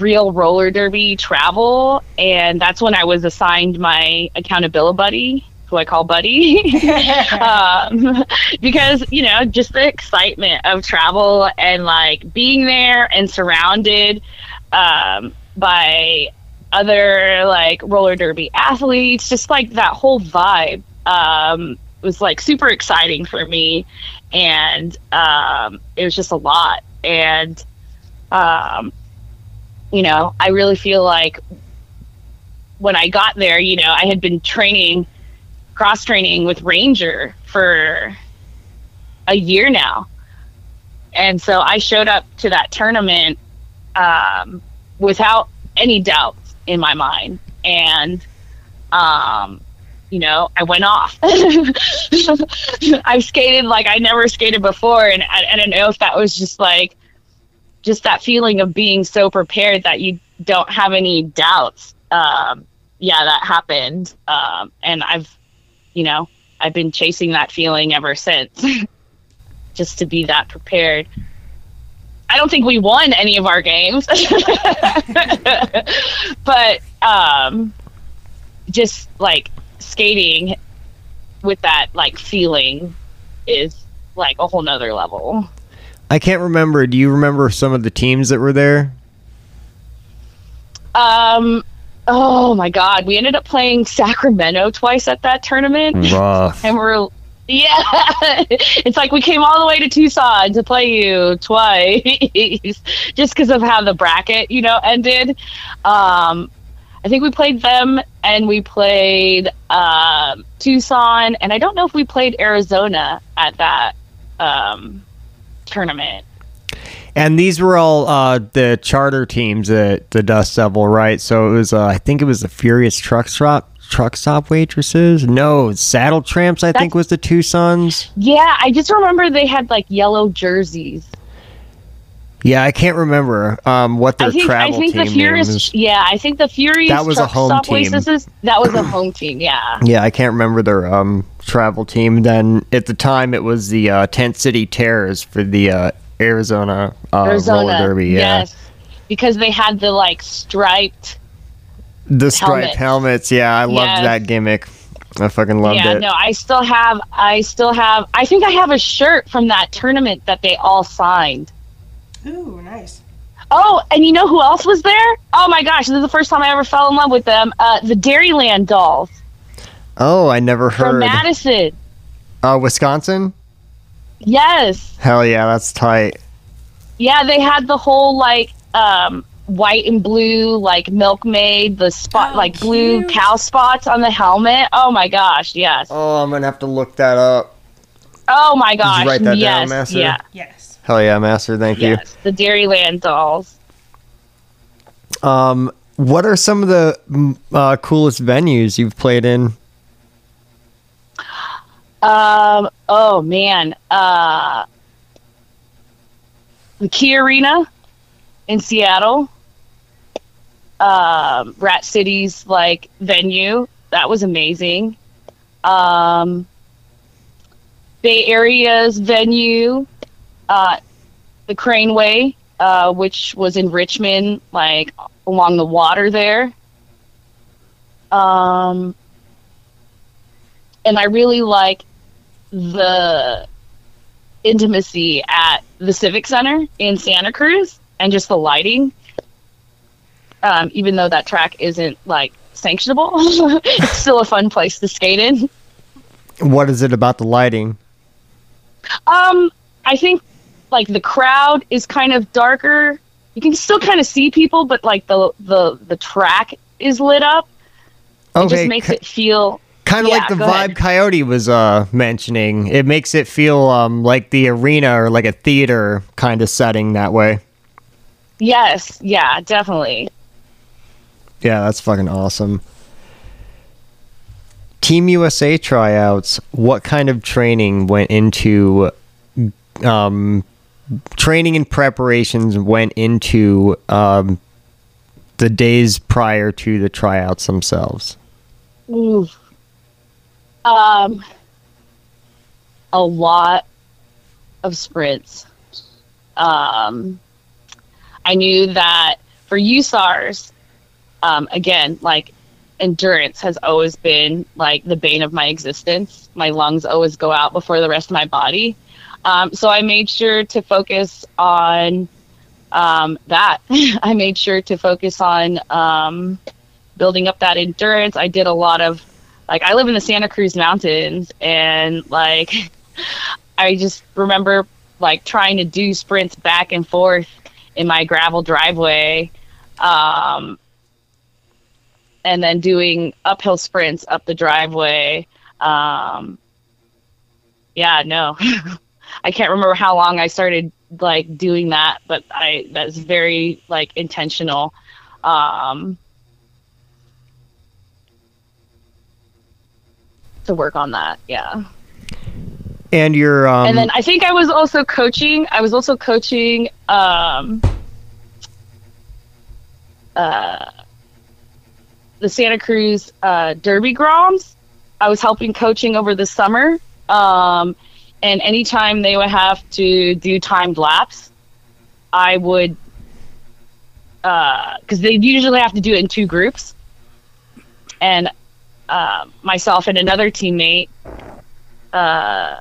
real roller derby travel and that's when i was assigned my accountability buddy who I call Buddy, um, because you know just the excitement of travel and like being there and surrounded um, by other like roller derby athletes, just like that whole vibe um, was like super exciting for me, and um, it was just a lot. And um, you know, I really feel like when I got there, you know, I had been training, cross training with Ranger for a year now. And so I showed up to that tournament um, without any doubts in my mind. And, um, you know, I went off. I skated like I never skated before. And I, I don't know if that was just like, just that feeling of being so prepared that you don't have any doubts. Um, yeah, that happened. Um, and I've, you know, I've been chasing that feeling ever since just to be that prepared. I don't think we won any of our games, but um, just like skating with that like feeling is like a whole nother level. I can't remember. Do you remember some of the teams that were there? Um, oh my God, we ended up playing Sacramento twice at that tournament, Rough. and we're yeah, it's like we came all the way to Tucson to play you twice, just because of how the bracket, you know, ended. Um, I think we played them, and we played um, Tucson, and I don't know if we played Arizona at that um, tournament. And these were all uh, the charter teams at the Dust Devil, right? So it was, uh, I think it was the Furious Truck Stop Truck Stop waitresses. No, Saddle Tramps. I think was the Tucson's. Yeah, I just remember they had like yellow jerseys. Yeah, I can't remember um, what their I think I travel think team the Furious. name is. Yeah, I think the Furious. That was a home Stop team. Waitresses- That was a home team. Yeah. Yeah, I can't remember their um, travel team. Then at the time, it was the uh, Tent City Terrors for the uh, Arizona, uh, Arizona. roller derby. Yeah, Yes, because they had the like striped. the striped Helmets. helmets. Yeah, I loved Yes. that gimmick. I fucking loved yeah, it. no, I still have. I still have. I think I have a shirt from that tournament that they all signed. Ooh, nice. Oh, and you know who else was there? Oh my gosh, this is the first time I ever fell in love with them. Uh, the Dairyland dolls Oh, I never heard. from heard. Madison. Uh, Wisconsin. Yes, Hell yeah, that's tight. yeah, they had the whole like um, white and blue like milkmaid, the spot Oh, like blue cow spots on the helmet. Oh my gosh, yes. Oh, I'm gonna have to look that up. Oh my gosh, write that down, yes, Master? yeah, Yes. Hell yeah, Master. Thank you. yes, the Dairyland dolls. Um, what are some of the uh, coolest venues you've played in? Um. Oh man. Uh. The Key Arena in Seattle. Um, Rat City's like venue that was amazing. Um. Bay Area's venue, uh, the Crane Way, uh, which was in Richmond, like along the water there. Um, and I really like the intimacy at the Civic Center in Santa Cruz and just the lighting. Um, even though that track isn't like sanctionable, it's still a fun place to skate in. What is it about the lighting? Um, I think like the crowd is kind of darker. You can still kind of see people, but like the the the track is lit up. It just makes it feel kind of yeah, like the vibe ahead. Coyote was uh, mentioning. It makes it feel um, like the arena or like a theater kind of setting that way. yes, yeah, definitely. Yeah, that's fucking awesome. Team USA tryouts. What kind of training went into um, training and preparations went into um, the days prior to the tryouts themselves? Ooh. Um, a lot of sprints. Um, I knew that for USARs, um, again, like endurance has always been like the bane of my existence. My lungs always go out before the rest of my body. Um, so I made sure to focus on um, that. I made sure to focus on um, building up that endurance. I did a lot of, like, I live in the Santa Cruz Mountains, and like, I just remember like trying to do sprints back and forth in my gravel driveway. Um, and then doing uphill sprints up the driveway. Um, yeah, no, I can't remember how long I started like doing that, but I that's very like intentional. Um, to work on that, yeah. And you're um, and then I think I was also coaching. I was also coaching um, uh, the Santa Cruz uh, Derby Groms. I was helping coaching over the summer. Um, and anytime they would have to do timed laps, I would, because uh, they usually have to do it in two groups. And uh, myself and another teammate, uh,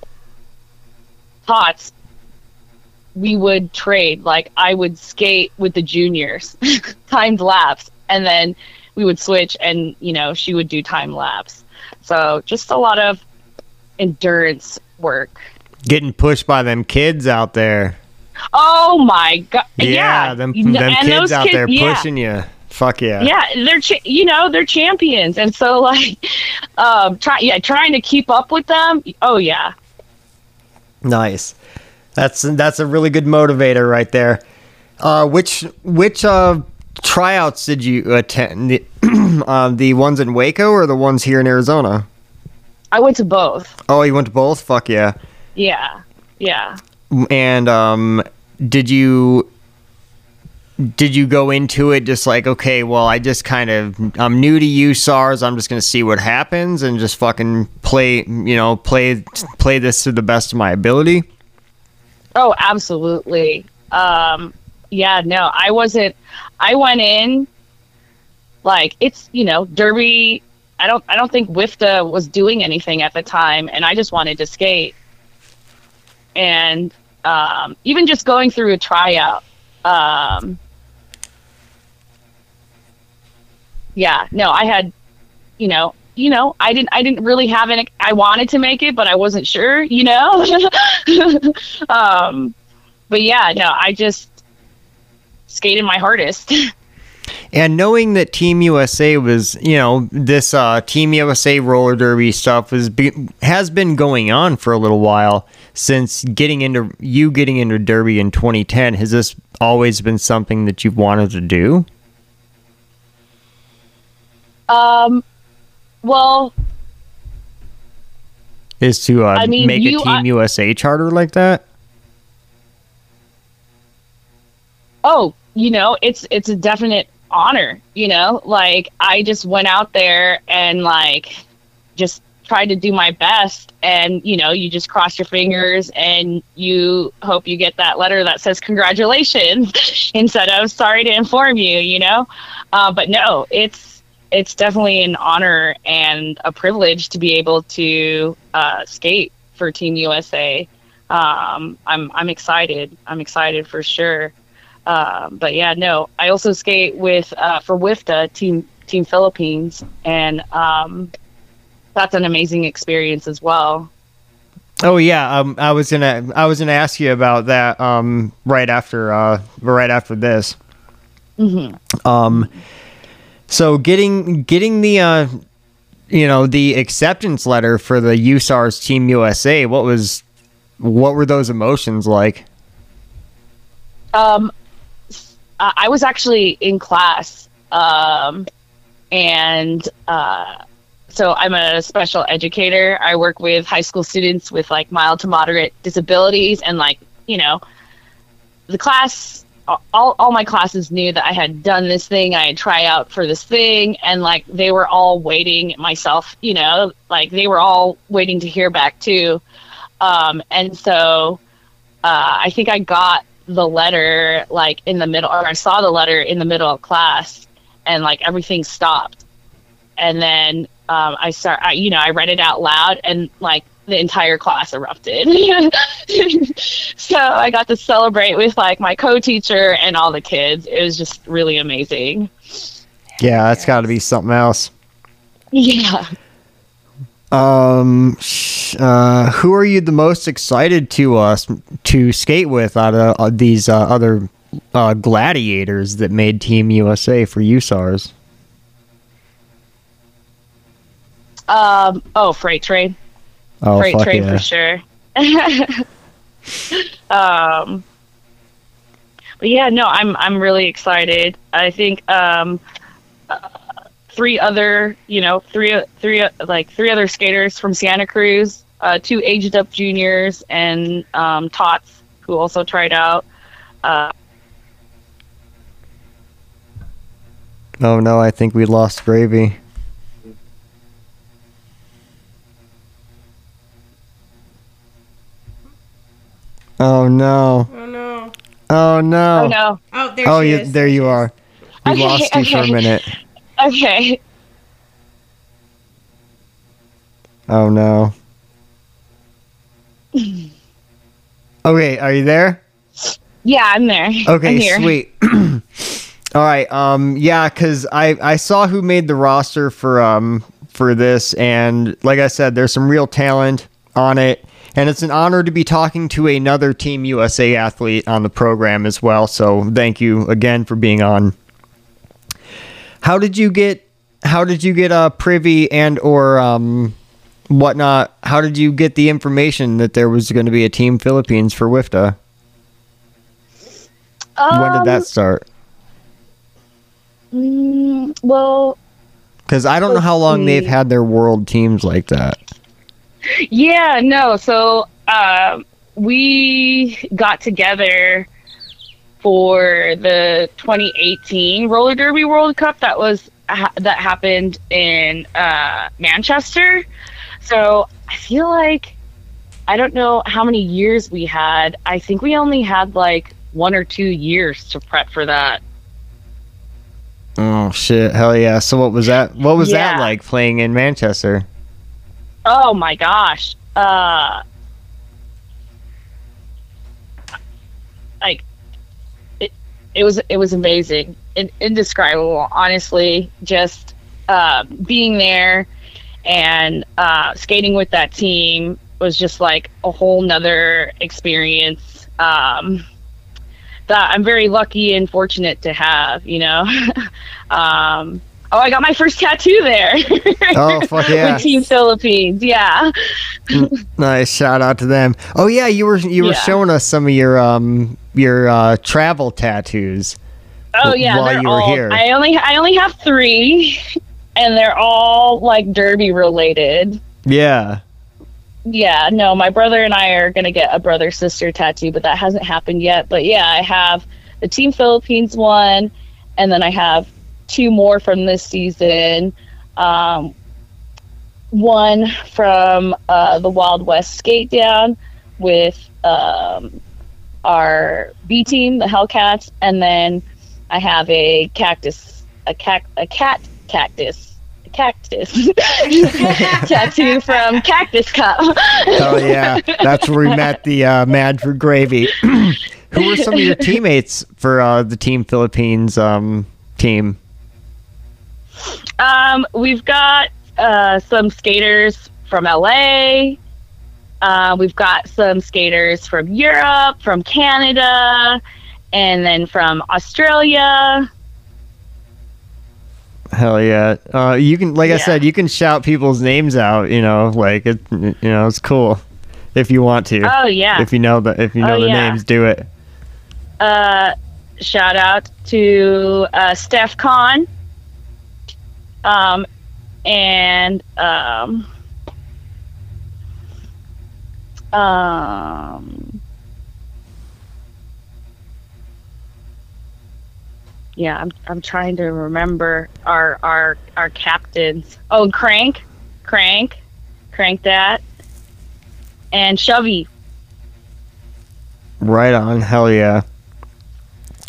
Tots, we would trade. Like I would skate with the juniors, timed laps, and then we would switch, and you know she would do time lapse. So just a lot of endurance work. Getting pushed by them kids out there. Oh my god! Yeah, yeah. them, them and kids out kids- there yeah. pushing you. Fuck yeah. Yeah, they're cha- you know they're champions, and so like, um, try yeah, trying to keep up with them. Oh yeah, Nice. That's that's a really good motivator right there. Uh, which which uh, tryouts did you attend? The, uh, the ones in Waco or the ones here in Arizona? I went to both. Oh, you went to both. Fuck yeah. Yeah, yeah. And um, did you did you go into it just like okay, well, I just kind of I'm new to USARS I'm just gonna see what happens and just fucking play, you know, play play this to the best of my ability. Oh, absolutely. Um, yeah, no, I wasn't. I went in like it's you know Derby. I don't. I don't think WFTDA was doing anything at the time, and I just wanted to skate. And um, even just going through a tryout. Um, yeah, no, I had, you know, you know, I didn't. I didn't really have any. I wanted to make it, but I wasn't sure. You know. um, but yeah, no, I just skated my hardest. And knowing that Team USA was, you know, this uh, Team USA roller derby stuff was be- has been going on for a little while since getting into you getting into derby in 2010. Has this always been something that you've wanted to do? um, well, Is to uh, I mean, make you- a Team I- USA charter like that? oh, you know, it's it's a definite honor. You know, like I just went out there and like just tried to do my best, and you know, you just cross your fingers and you hope you get that letter that says congratulations instead of sorry to inform you. You know, uh, but no, it's it's definitely an honor and a privilege to be able to uh, skate for Team USA. Um, I'm I'm excited. I'm excited for sure. Um, but yeah, no, I also skate with uh, for WFTDA Team Team Philippines, and um, that's an amazing experience as well. Oh yeah, um, I was gonna I was gonna ask you about that um, right after uh, right after this. Mm-hmm. Um, so getting getting the uh, you know the acceptance letter for the USARS Team USA. What was what were those emotions like? Um, I I was actually in class, um, and uh, so I'm a special educator. I work with high school students with like mild to moderate disabilities, and like you know, the class. All, all my classes knew that I had done this thing. I had tried out for this thing, and like they were all waiting. Myself, you know, like they were all waiting to hear back too. Um, and so uh, I think I got the letter like in the middle, or I saw the letter in the middle of class, and like everything stopped. and then um, I start, I, you know, I read it out loud, and like the entire class erupted. so I got to celebrate with like my co-teacher and all the kids. It was just really amazing. Yeah, that's got to be something else. Yeah. Um, uh, who are you the most excited to us to skate with out of uh, these uh, other uh, gladiators that made Team USA for USARS? Um. Oh, freight train. Oh, freight train yeah. for sure. um, but yeah, no, I'm I'm really excited. I think um, uh, three other, you know, three three like three other skaters from Santa Cruz, uh, two aged up juniors, and um, Tots who also tried out. Uh, Oh no, I think we lost Gravy. Oh no! Oh no. Oh no! oh no, Oh, there Oh, she you, is. there you are. We Okay, lost you for a minute. Okay. Oh no. Okay, are you there? Yeah, I'm there. Okay, I'm sweet. All right. Um. Yeah, because I I saw who made the roster for um for this, and like I said, there's some real talent on it, and it's an honor to be talking to another Team USA athlete on the program as well. So thank you again for being on. How did you get? How did you get uh privy and or um whatnot? How did you get the information that there was going to be a Team Philippines for WFTDA? when did Um, that start? mm, well, Because I don't know how long they've had their world teams like that. Yeah, no. So um, we got together for the 2018 roller derby World Cup that was ha- that happened in uh, Manchester. So I feel like I don't know how many years we had. I think we only had like one or two years to prep for that. Oh shit! Hell yeah! So what was that? What was that like playing in Manchester? Oh my gosh. Uh like it was it was amazing. In, indescribable, honestly. Just uh being there and uh skating with that team was just like a whole nother experience. Um that I'm very lucky and fortunate to have, you know. um Oh, I got my first tattoo there. Oh, fuck yeah. With Team Philippines, yeah. Nice shout out to them. Oh yeah, you were you were Yeah. showing us some of your um your uh, travel tattoos. Oh yeah, while you were all, here. I only I only have three, and they're all like derby related. Yeah. Yeah, no, my brother and I are gonna get a brother sister tattoo, but that hasn't happened yet. But yeah, I have the Team Philippines one, and then I have two more from this season. Um, one from uh, the Wild West Skate Down with um, our B team, the Hellcats, and then I have a cactus, a cat, a cat cactus. a Cactus tattoo from Cactus Cup. Oh yeah, that's where we met the uh, Mad 4 Gravy. Who were some of your teammates for uh, the Team Philippines um, team? Um, we've got uh, some skaters from LA. Uh, we've got some skaters from Europe, from Canada, and then from Australia. Hell yeah! Uh, you can, like I said, you can shout people's names out. You know, like it. You know, it's cool if you want to. Oh yeah. If you know the if you know Oh, the yeah. names, do it. uh, shout out to uh, Steph Kahn. Um, and um, um, yeah, I'm I'm trying to remember our our our captains. Oh, Crank, Crank, Crank that, and Shovey. Right on. Hell yeah.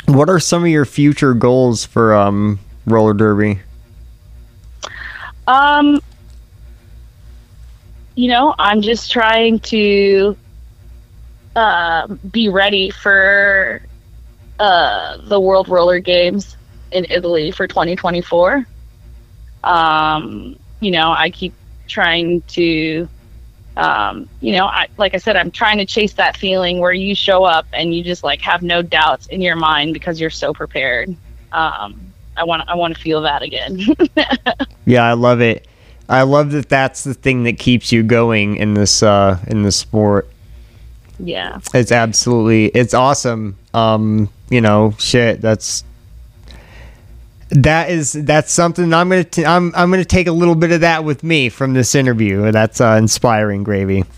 What are some of your future goals for um roller derby? Um, you know, I'm just trying to uh, be ready for uh, the World Roller Games in Italy for 2024. Um, you know, I keep trying to, um, you know, I, like I said, I'm trying to chase that feeling where you show up and you just like have no doubts in your mind because you're so prepared. Um, I want, I want to feel that again. Yeah, I love it. I love that that's the thing that keeps you going in this uh in this sport. yeah. It's absolutely it's awesome. Um, you know, shit, that's that is that's something I'm gonna t- I'm I'm gonna take a little bit of that with me from this interview. That's uh, inspiring, gravy. To,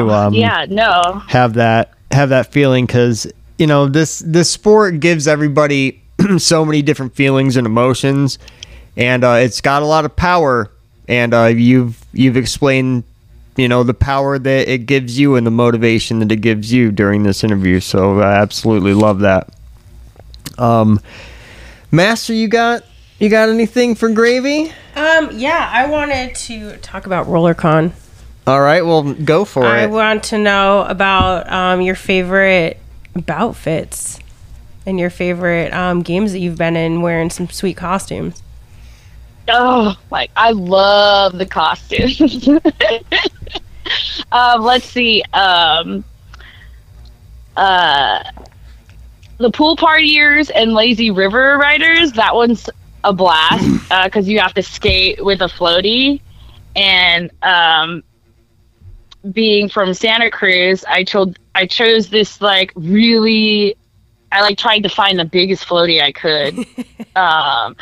Oh, um, yeah, no, Have that have that feeling because you know this this sport gives everybody so many different feelings and emotions, and uh, it's got a lot of power. And uh, you've you've explained you know the power that it gives you and the motivation that it gives you during this interview. So I absolutely love that. Um, Master, you got you got anything for gravy? Um, yeah, I wanted to talk about RollerCon. All right, well go for I it. I want to know about um, your favorite bout fits and your favorite um, games that you've been in wearing some sweet costumes. oh, like I love the costumes. um, let's see. Um, uh, the pool partiers and lazy river riders. That one's a blast because you have to skate with a floaty, and um, being from Santa Cruz, I chose I chose this like really. I like tried to find the biggest floaty I could, um,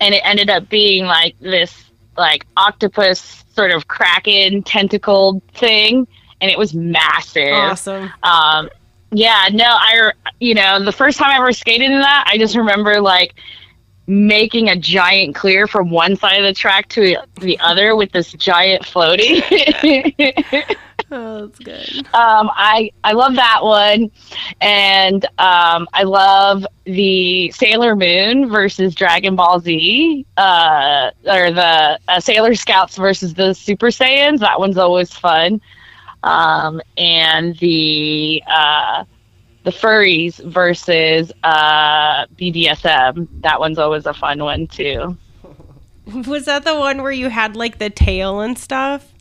and it ended up being like this like octopus sort of kraken tentacled thing, and it was massive. Awesome. Um, yeah, no, I, you know, the first time I ever skated in that, I just remember like making a giant clear from one side of the track to the other with this giant floaty. Oh, that's good. um, I I love that one, and um, I love the Sailor Moon versus Dragon Ball Z, uh, or the uh, Sailor Scouts versus the Super Saiyans. That one's always fun, um, and the uh, the furries versus uh, BDSM. That one's always a fun one too. Was that the one where you had like the tail and stuff?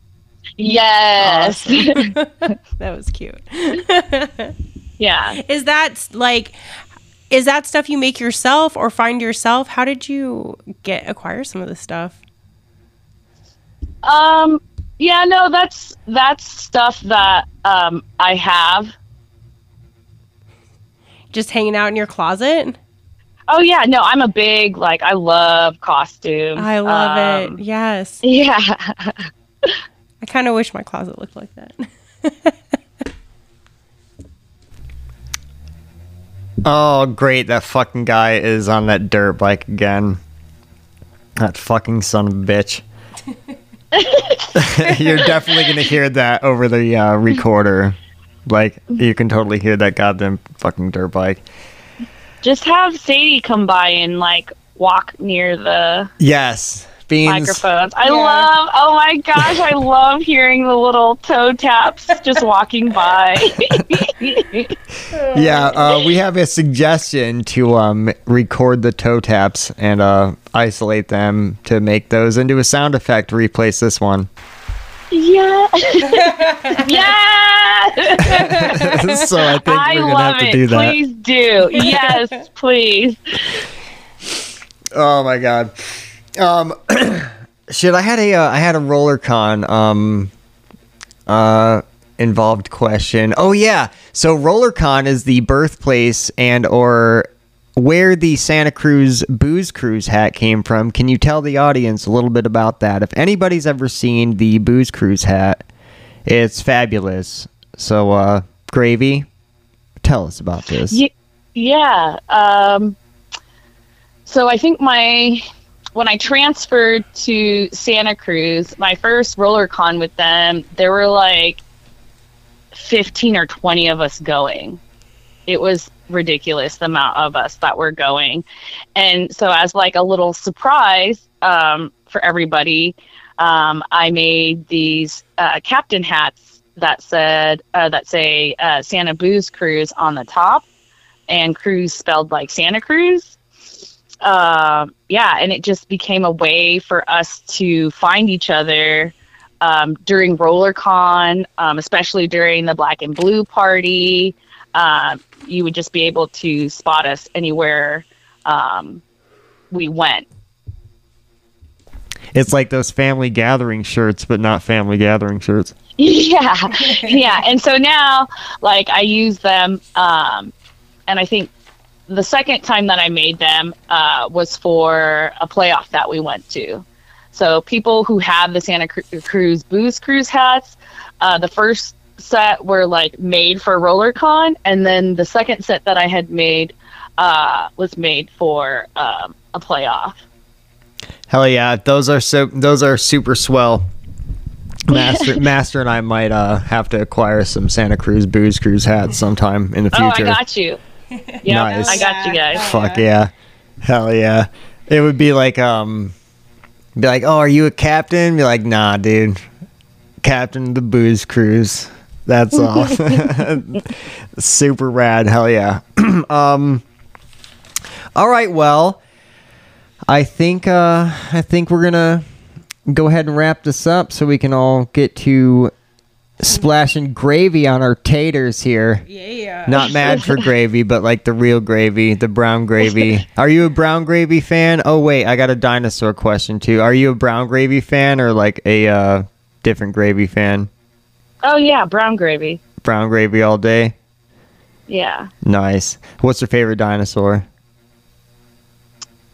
Yes, that was cute. yeah. is that like is that stuff you make yourself or find yourself? How did you get acquire some of this stuff? Um, yeah, no, that's that's stuff that um I have. Just hanging out in your closet? Oh yeah, no, I'm a big like I love costumes. I love Um, it. Yes. Yeah. I kind of wish my closet looked like that. Oh, great! That fucking guy is on that dirt bike again. That fucking son of a bitch. You're definitely gonna hear that over the uh, recorder. Like you can totally hear that goddamn fucking dirt bike. Just have Sadie come by and like walk near the Yes, beans. microphones. I love oh my gosh, I love hearing the little toe taps just walking by. Yeah, uh, we have a suggestion to um, record the toe taps and uh, isolate them to make those into a sound effect. to Replace this one. yeah. yeah. so I think I we're gonna love have to it. do that. Please do. Yes, please. Oh my god. Um, shit. I had a uh, I had a RollerCon um uh involved question. Oh yeah. So RollerCon is the birthplace and or where the Santa Cruz Booze Cruise hat came from. Can you tell the audience a little bit about that? If anybody's ever seen the Booze Cruise hat, it's fabulous. So uh Gravy, tell us about this. Ye- Yeah. Um, so I think my when I transferred to Santa Cruz, my first RollerCon with them, there were like fifteen or twenty of us going. It was ridiculous the amount of us that were going. And so as like a little surprise um, for everybody, um, I made these uh, captain hats that said uh, that say uh, Santa Booze Cruise on the top, and cruise spelled like Santa Cruz. Uh, yeah, and it just became a way for us to find each other um, during RollerCon, um, especially during the Black and Blue party. Uh, you would just be able to spot us anywhere um, we went. It's like those family gathering shirts, but not family gathering shirts. yeah yeah and so now like i use them um and i think the second time that i made them uh was for a playoff that we went to so people who have the santa cruz booze cruise hats uh the first set were like made for rollercon and then the second set that i had made uh was made for um a playoff Hell yeah, those are so those are super swell. Master Master and I might uh, have to acquire some Santa Cruz Booze Cruise hats sometime in the future. oh i got you yeah Nice. i got you guys Fuck yeah. Hell yeah. It would be like um be like, "Oh, are you a captain?" Be like, "Nah, dude. Captain of the Booze Cruise." That's all. Super rad. Hell yeah. um All right, well, I think uh I think we're going to go ahead and wrap this up so we can all get to splashing gravy on our taters here. Yeah. Not mad for gravy, but like the real gravy, the brown gravy. Are you a brown gravy fan? Oh wait, I got a dinosaur question too. Are you a brown gravy fan or like a uh, different gravy fan? oh yeah brown gravy Brown gravy all day. yeah Nice. What's your favorite dinosaur?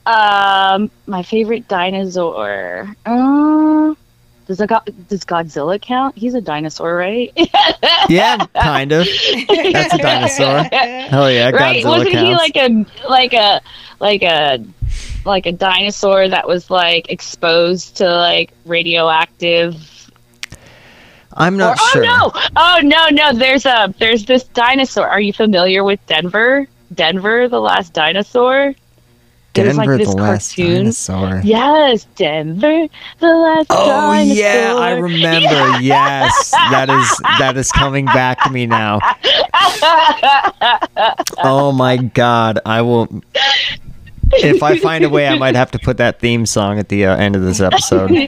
Um, my favorite dinosaur. Uh, does a go- does Godzilla count? He's a dinosaur, right? Yeah, kind of. That's a dinosaur. Hell yeah, right? Godzilla Wasn't he like a like a like a like a dinosaur that was like exposed to like radioactive? I'm Or, not oh sure. no! Oh no no! There's a there's this dinosaur. Are you familiar with Denver? Denver, the last dinosaur. Denver, like this the last cartoon. dinosaur. Yes, Denver, the last Oh dinosaur. yeah, I remember. Yes, that is that is coming back to me now. Oh my god, I will. If I find a way, I might have to put that theme song at the uh, end of this episode.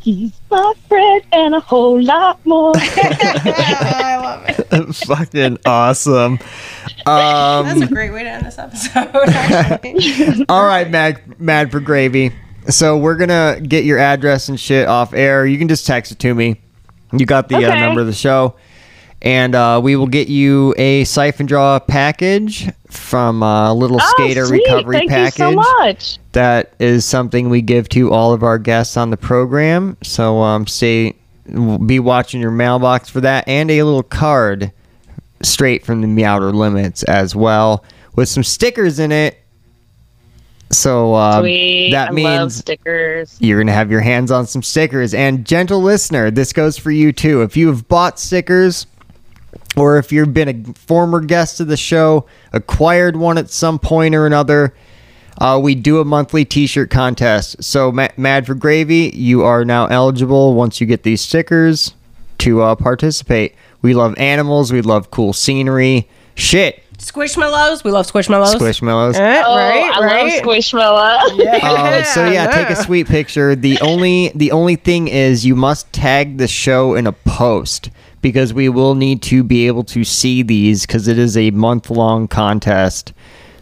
He's my friend and a whole lot more. I love it. Fucking awesome. That's a Um, great way to end this episode. All right, Mad Mad 4 Gravy. So we're gonna get your address and shit off air. You can just text it to me. You got the uh, number of the show, and uh, we will get you a siphon draw package from uh, Little Skater oh, sweet. Recovery Thank Package. you so much. that is something we give to all of our guests on the program. So um, stay, be watching your mailbox for that, and a little card straight from the Meowter Limits as well, with some stickers in it. So uh, that I means stickers. you're gonna have your hands on some stickers. And gentle listener, this goes for you too. If you have bought stickers, or if you've been a former guest of the show, acquired one at some point or another, uh, we do a monthly T-shirt contest. So, Ma- Mad 4 Gravy, you are now eligible once you get these stickers to uh, participate. We love animals. We love cool scenery. Shit, Squishmallows. We love Squishmallows. Squishmallows. Eh, Oh, right, I right. love Squishmallow. Uh, so yeah, take a sweet picture. The only the only thing is you must tag the show in a post because we will need to be able to see these because it is a month long contest.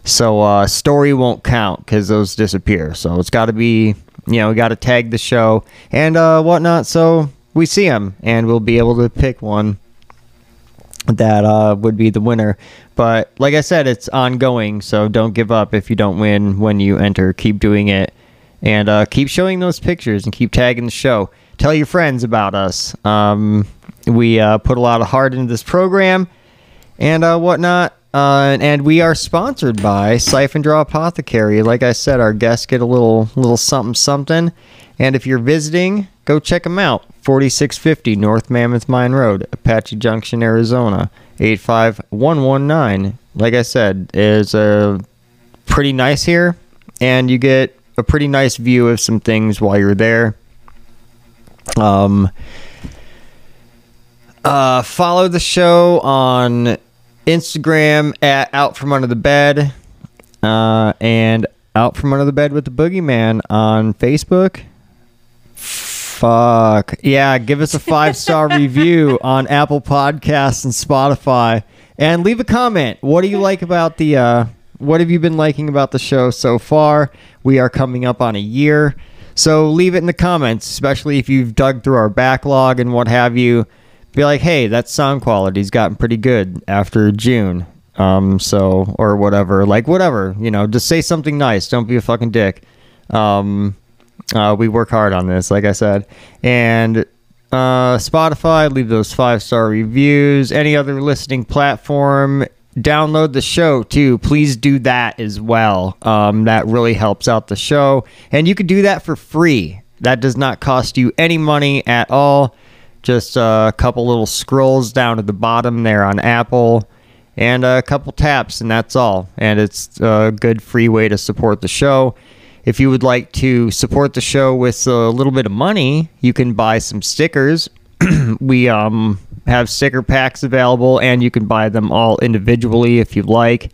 So uh, story won't count because those disappear. So it's got to be you know we got to tag the show and uh, whatnot so we see them and we'll be able to pick one that uh, would be the winner. But like I said, it's ongoing, so don't give up if you don't win when you enter. Keep doing it, and uh, keep showing those pictures and keep tagging the show. Tell your friends about us. Um, we uh, put a lot of heart into this program and uh, whatnot. Uh, and we are sponsored by Siphon Draw Apothecary. Like I said, our guests get a little little something something. And if you're visiting, go check them out. 4650 North Mammoth Mine Road, Apache Junction, Arizona. 85119. Like I said, is uh, pretty nice here, and you get a pretty nice view of some things while you're there. Um, uh, follow the show on Instagram at Out From Under the Bed, uh, and Out From Under the Bed with the Boogeyman on Facebook. Fuck. Yeah, give us a five star review on Apple Podcasts and Spotify. And leave a comment. What do you like about the uh what have you been liking about the show so far? We are coming up on a year. So leave it in the comments, especially if you've dug through our backlog and what have you. Be like, hey, that sound quality's gotten pretty good after June. Um, so or whatever. Like whatever, you know, just say something nice. Don't be a fucking dick. Um uh, we work hard on this, like I said. And uh, Spotify, leave those five star reviews. Any other listening platform, download the show too. Please do that as well. Um, that really helps out the show. And you can do that for free. That does not cost you any money at all. Just a couple little scrolls down at the bottom there on Apple and a couple taps, and that's all. And it's a good free way to support the show. If you would like to support the show with a little bit of money, you can buy some stickers. we um, have sticker packs available, and you can buy them all individually if you like.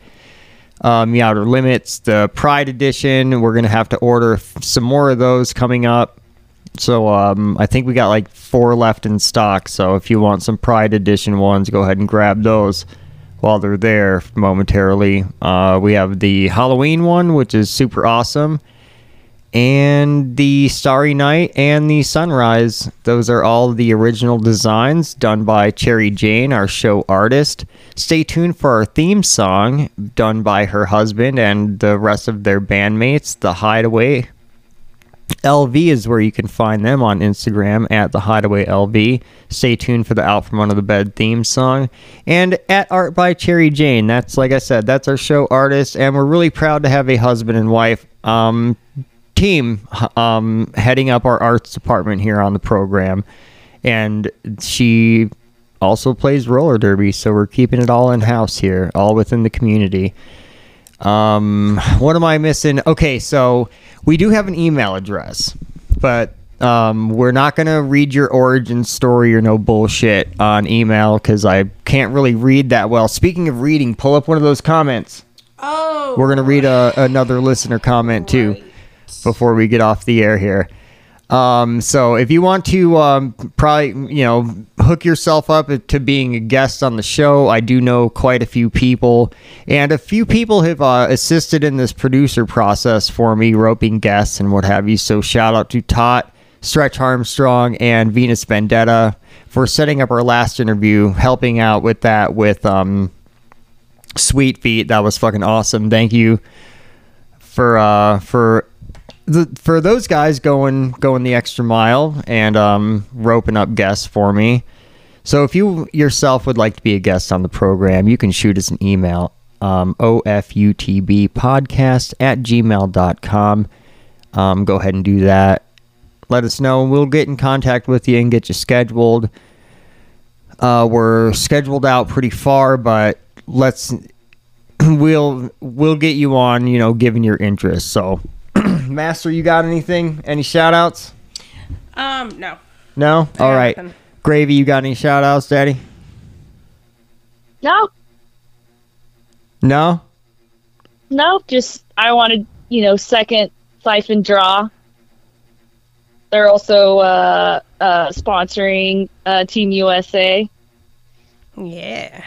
Um, the Outer Limits, the Pride Edition, we're going to have to order some more of those coming up. So um, I think we got like four left in stock. So if you want some Pride Edition ones, go ahead and grab those while they're there momentarily. Uh, we have the Halloween one, which is super awesome and the Starry Night and the Sunrise. Those are all the original designs done by Cherry Jane, our show artist. Stay tuned for our theme song done by her husband and the rest of their bandmates, The Hideaway. LV is where you can find them on Instagram at the Hideaway LV. Stay tuned for the Out from Under the Bed theme song. And at Art by Cherry Jane. That's, like I said, that's our show artist. And we're really proud to have a husband and wife um, team um, heading up our arts department here on the program. And she also plays roller derby. So we're keeping it all in house here, all within the community. Um, what am I missing? Okay, so we do have an email address, but um, we're not going to read your origin story or no bullshit on email because I can't really read that well. Speaking of reading, pull up one of those comments. Oh, We're going to read a, another listener comment too right. before we get off the air here. Um, so if you want to um, probably you know hook yourself up to being a guest on the show, I do know quite a few people, and a few people have uh, assisted in this producer process for me, roping guests and what have you. So shout out to Tot, Stretch Armstrong, and Venus Vendetta for setting up our last interview, helping out with that with um, Sweet Feet. That was fucking awesome. Thank you for uh, for the, for those guys going going the extra mile and um, roping up guests for me. So if you yourself would like to be a guest on the program, you can shoot us an email um, ofutbpodcast at gmail.com. Um, go ahead and do that. Let us know, we'll get in contact with you and get you scheduled. Uh, we're scheduled out pretty far, but let's we'll we'll get you on. You know, given your interest. So, Master, you got anything? Any shout outs? Um, no. No? I All got right. nothing. Gravy, you got any shout outs, Daddy? No, No? no, just I wanted, you know, second siphon draw. They're also uh, uh, sponsoring uh, Team USA. Yeah.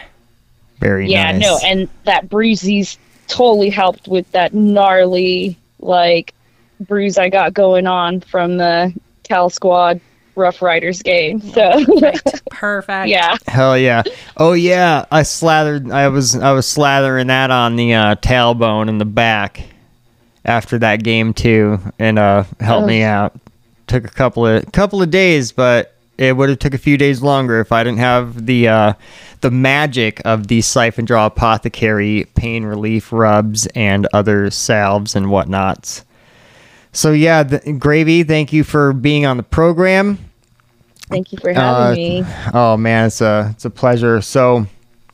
Very nice. yeah, nice. no, and that Breezy's totally helped with that gnarly like bruise I got going on from the Cal Squad Rough Riders game. So Right. Perfect. yeah, Hell yeah! Oh yeah, I slathered. I was I was slathering that on the uh, tailbone in the back after that game too, and uh, helped me out. Took a couple of couple of days, but it would have took a few days longer if I didn't have the uh, the magic of the siphon draw apothecary pain relief rubs and other salves and whatnots. So yeah, the, gravy. Thank you for being on the program. thank you for having Uh, me. Oh man, it's a it's a pleasure. So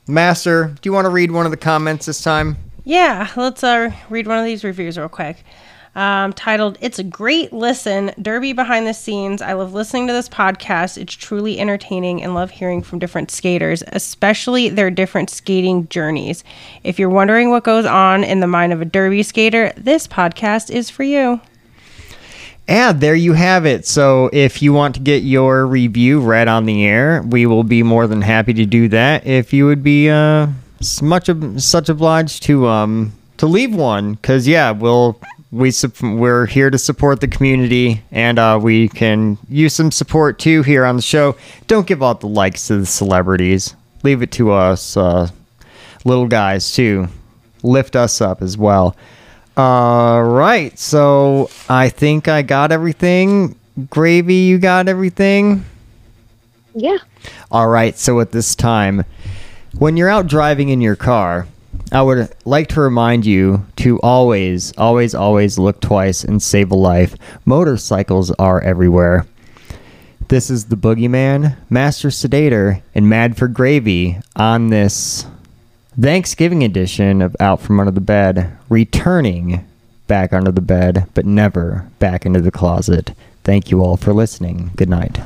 Master, do you want to read one of the comments this time? Yeah, let's uh, read one of these reviews real quick. Um, titled, It's a Great Listen, Derby Behind the Scenes. I love listening to this podcast. It's truly entertaining and love hearing from different skaters, especially their different skating journeys. If you're wondering what goes on in the mind of a Derby skater, this podcast is for you. And there you have it. So if you want to get your review read on the air, we will be more than happy to do that. If you would be uh, much such obliged to um to leave one, because yeah, we'll we we're here to support the community, and uh, we can use some support too here on the show. Don't give out the likes to the celebrities. Leave it to us uh, little guys too. Lift us up as well. All right, so I think I got everything. Gravy, you got everything? Yeah. All right, so at this time, when you're out driving in your car, I would like to remind you to always, always, always look twice and save a life. Motorcycles are everywhere. This is the Boogeyman, Master Sedator, and Mad 4 Gravy on this Thanksgiving edition of Out from Under the Bed, returning back under the bed, but never back into the closet. Thank you all for listening. Good night.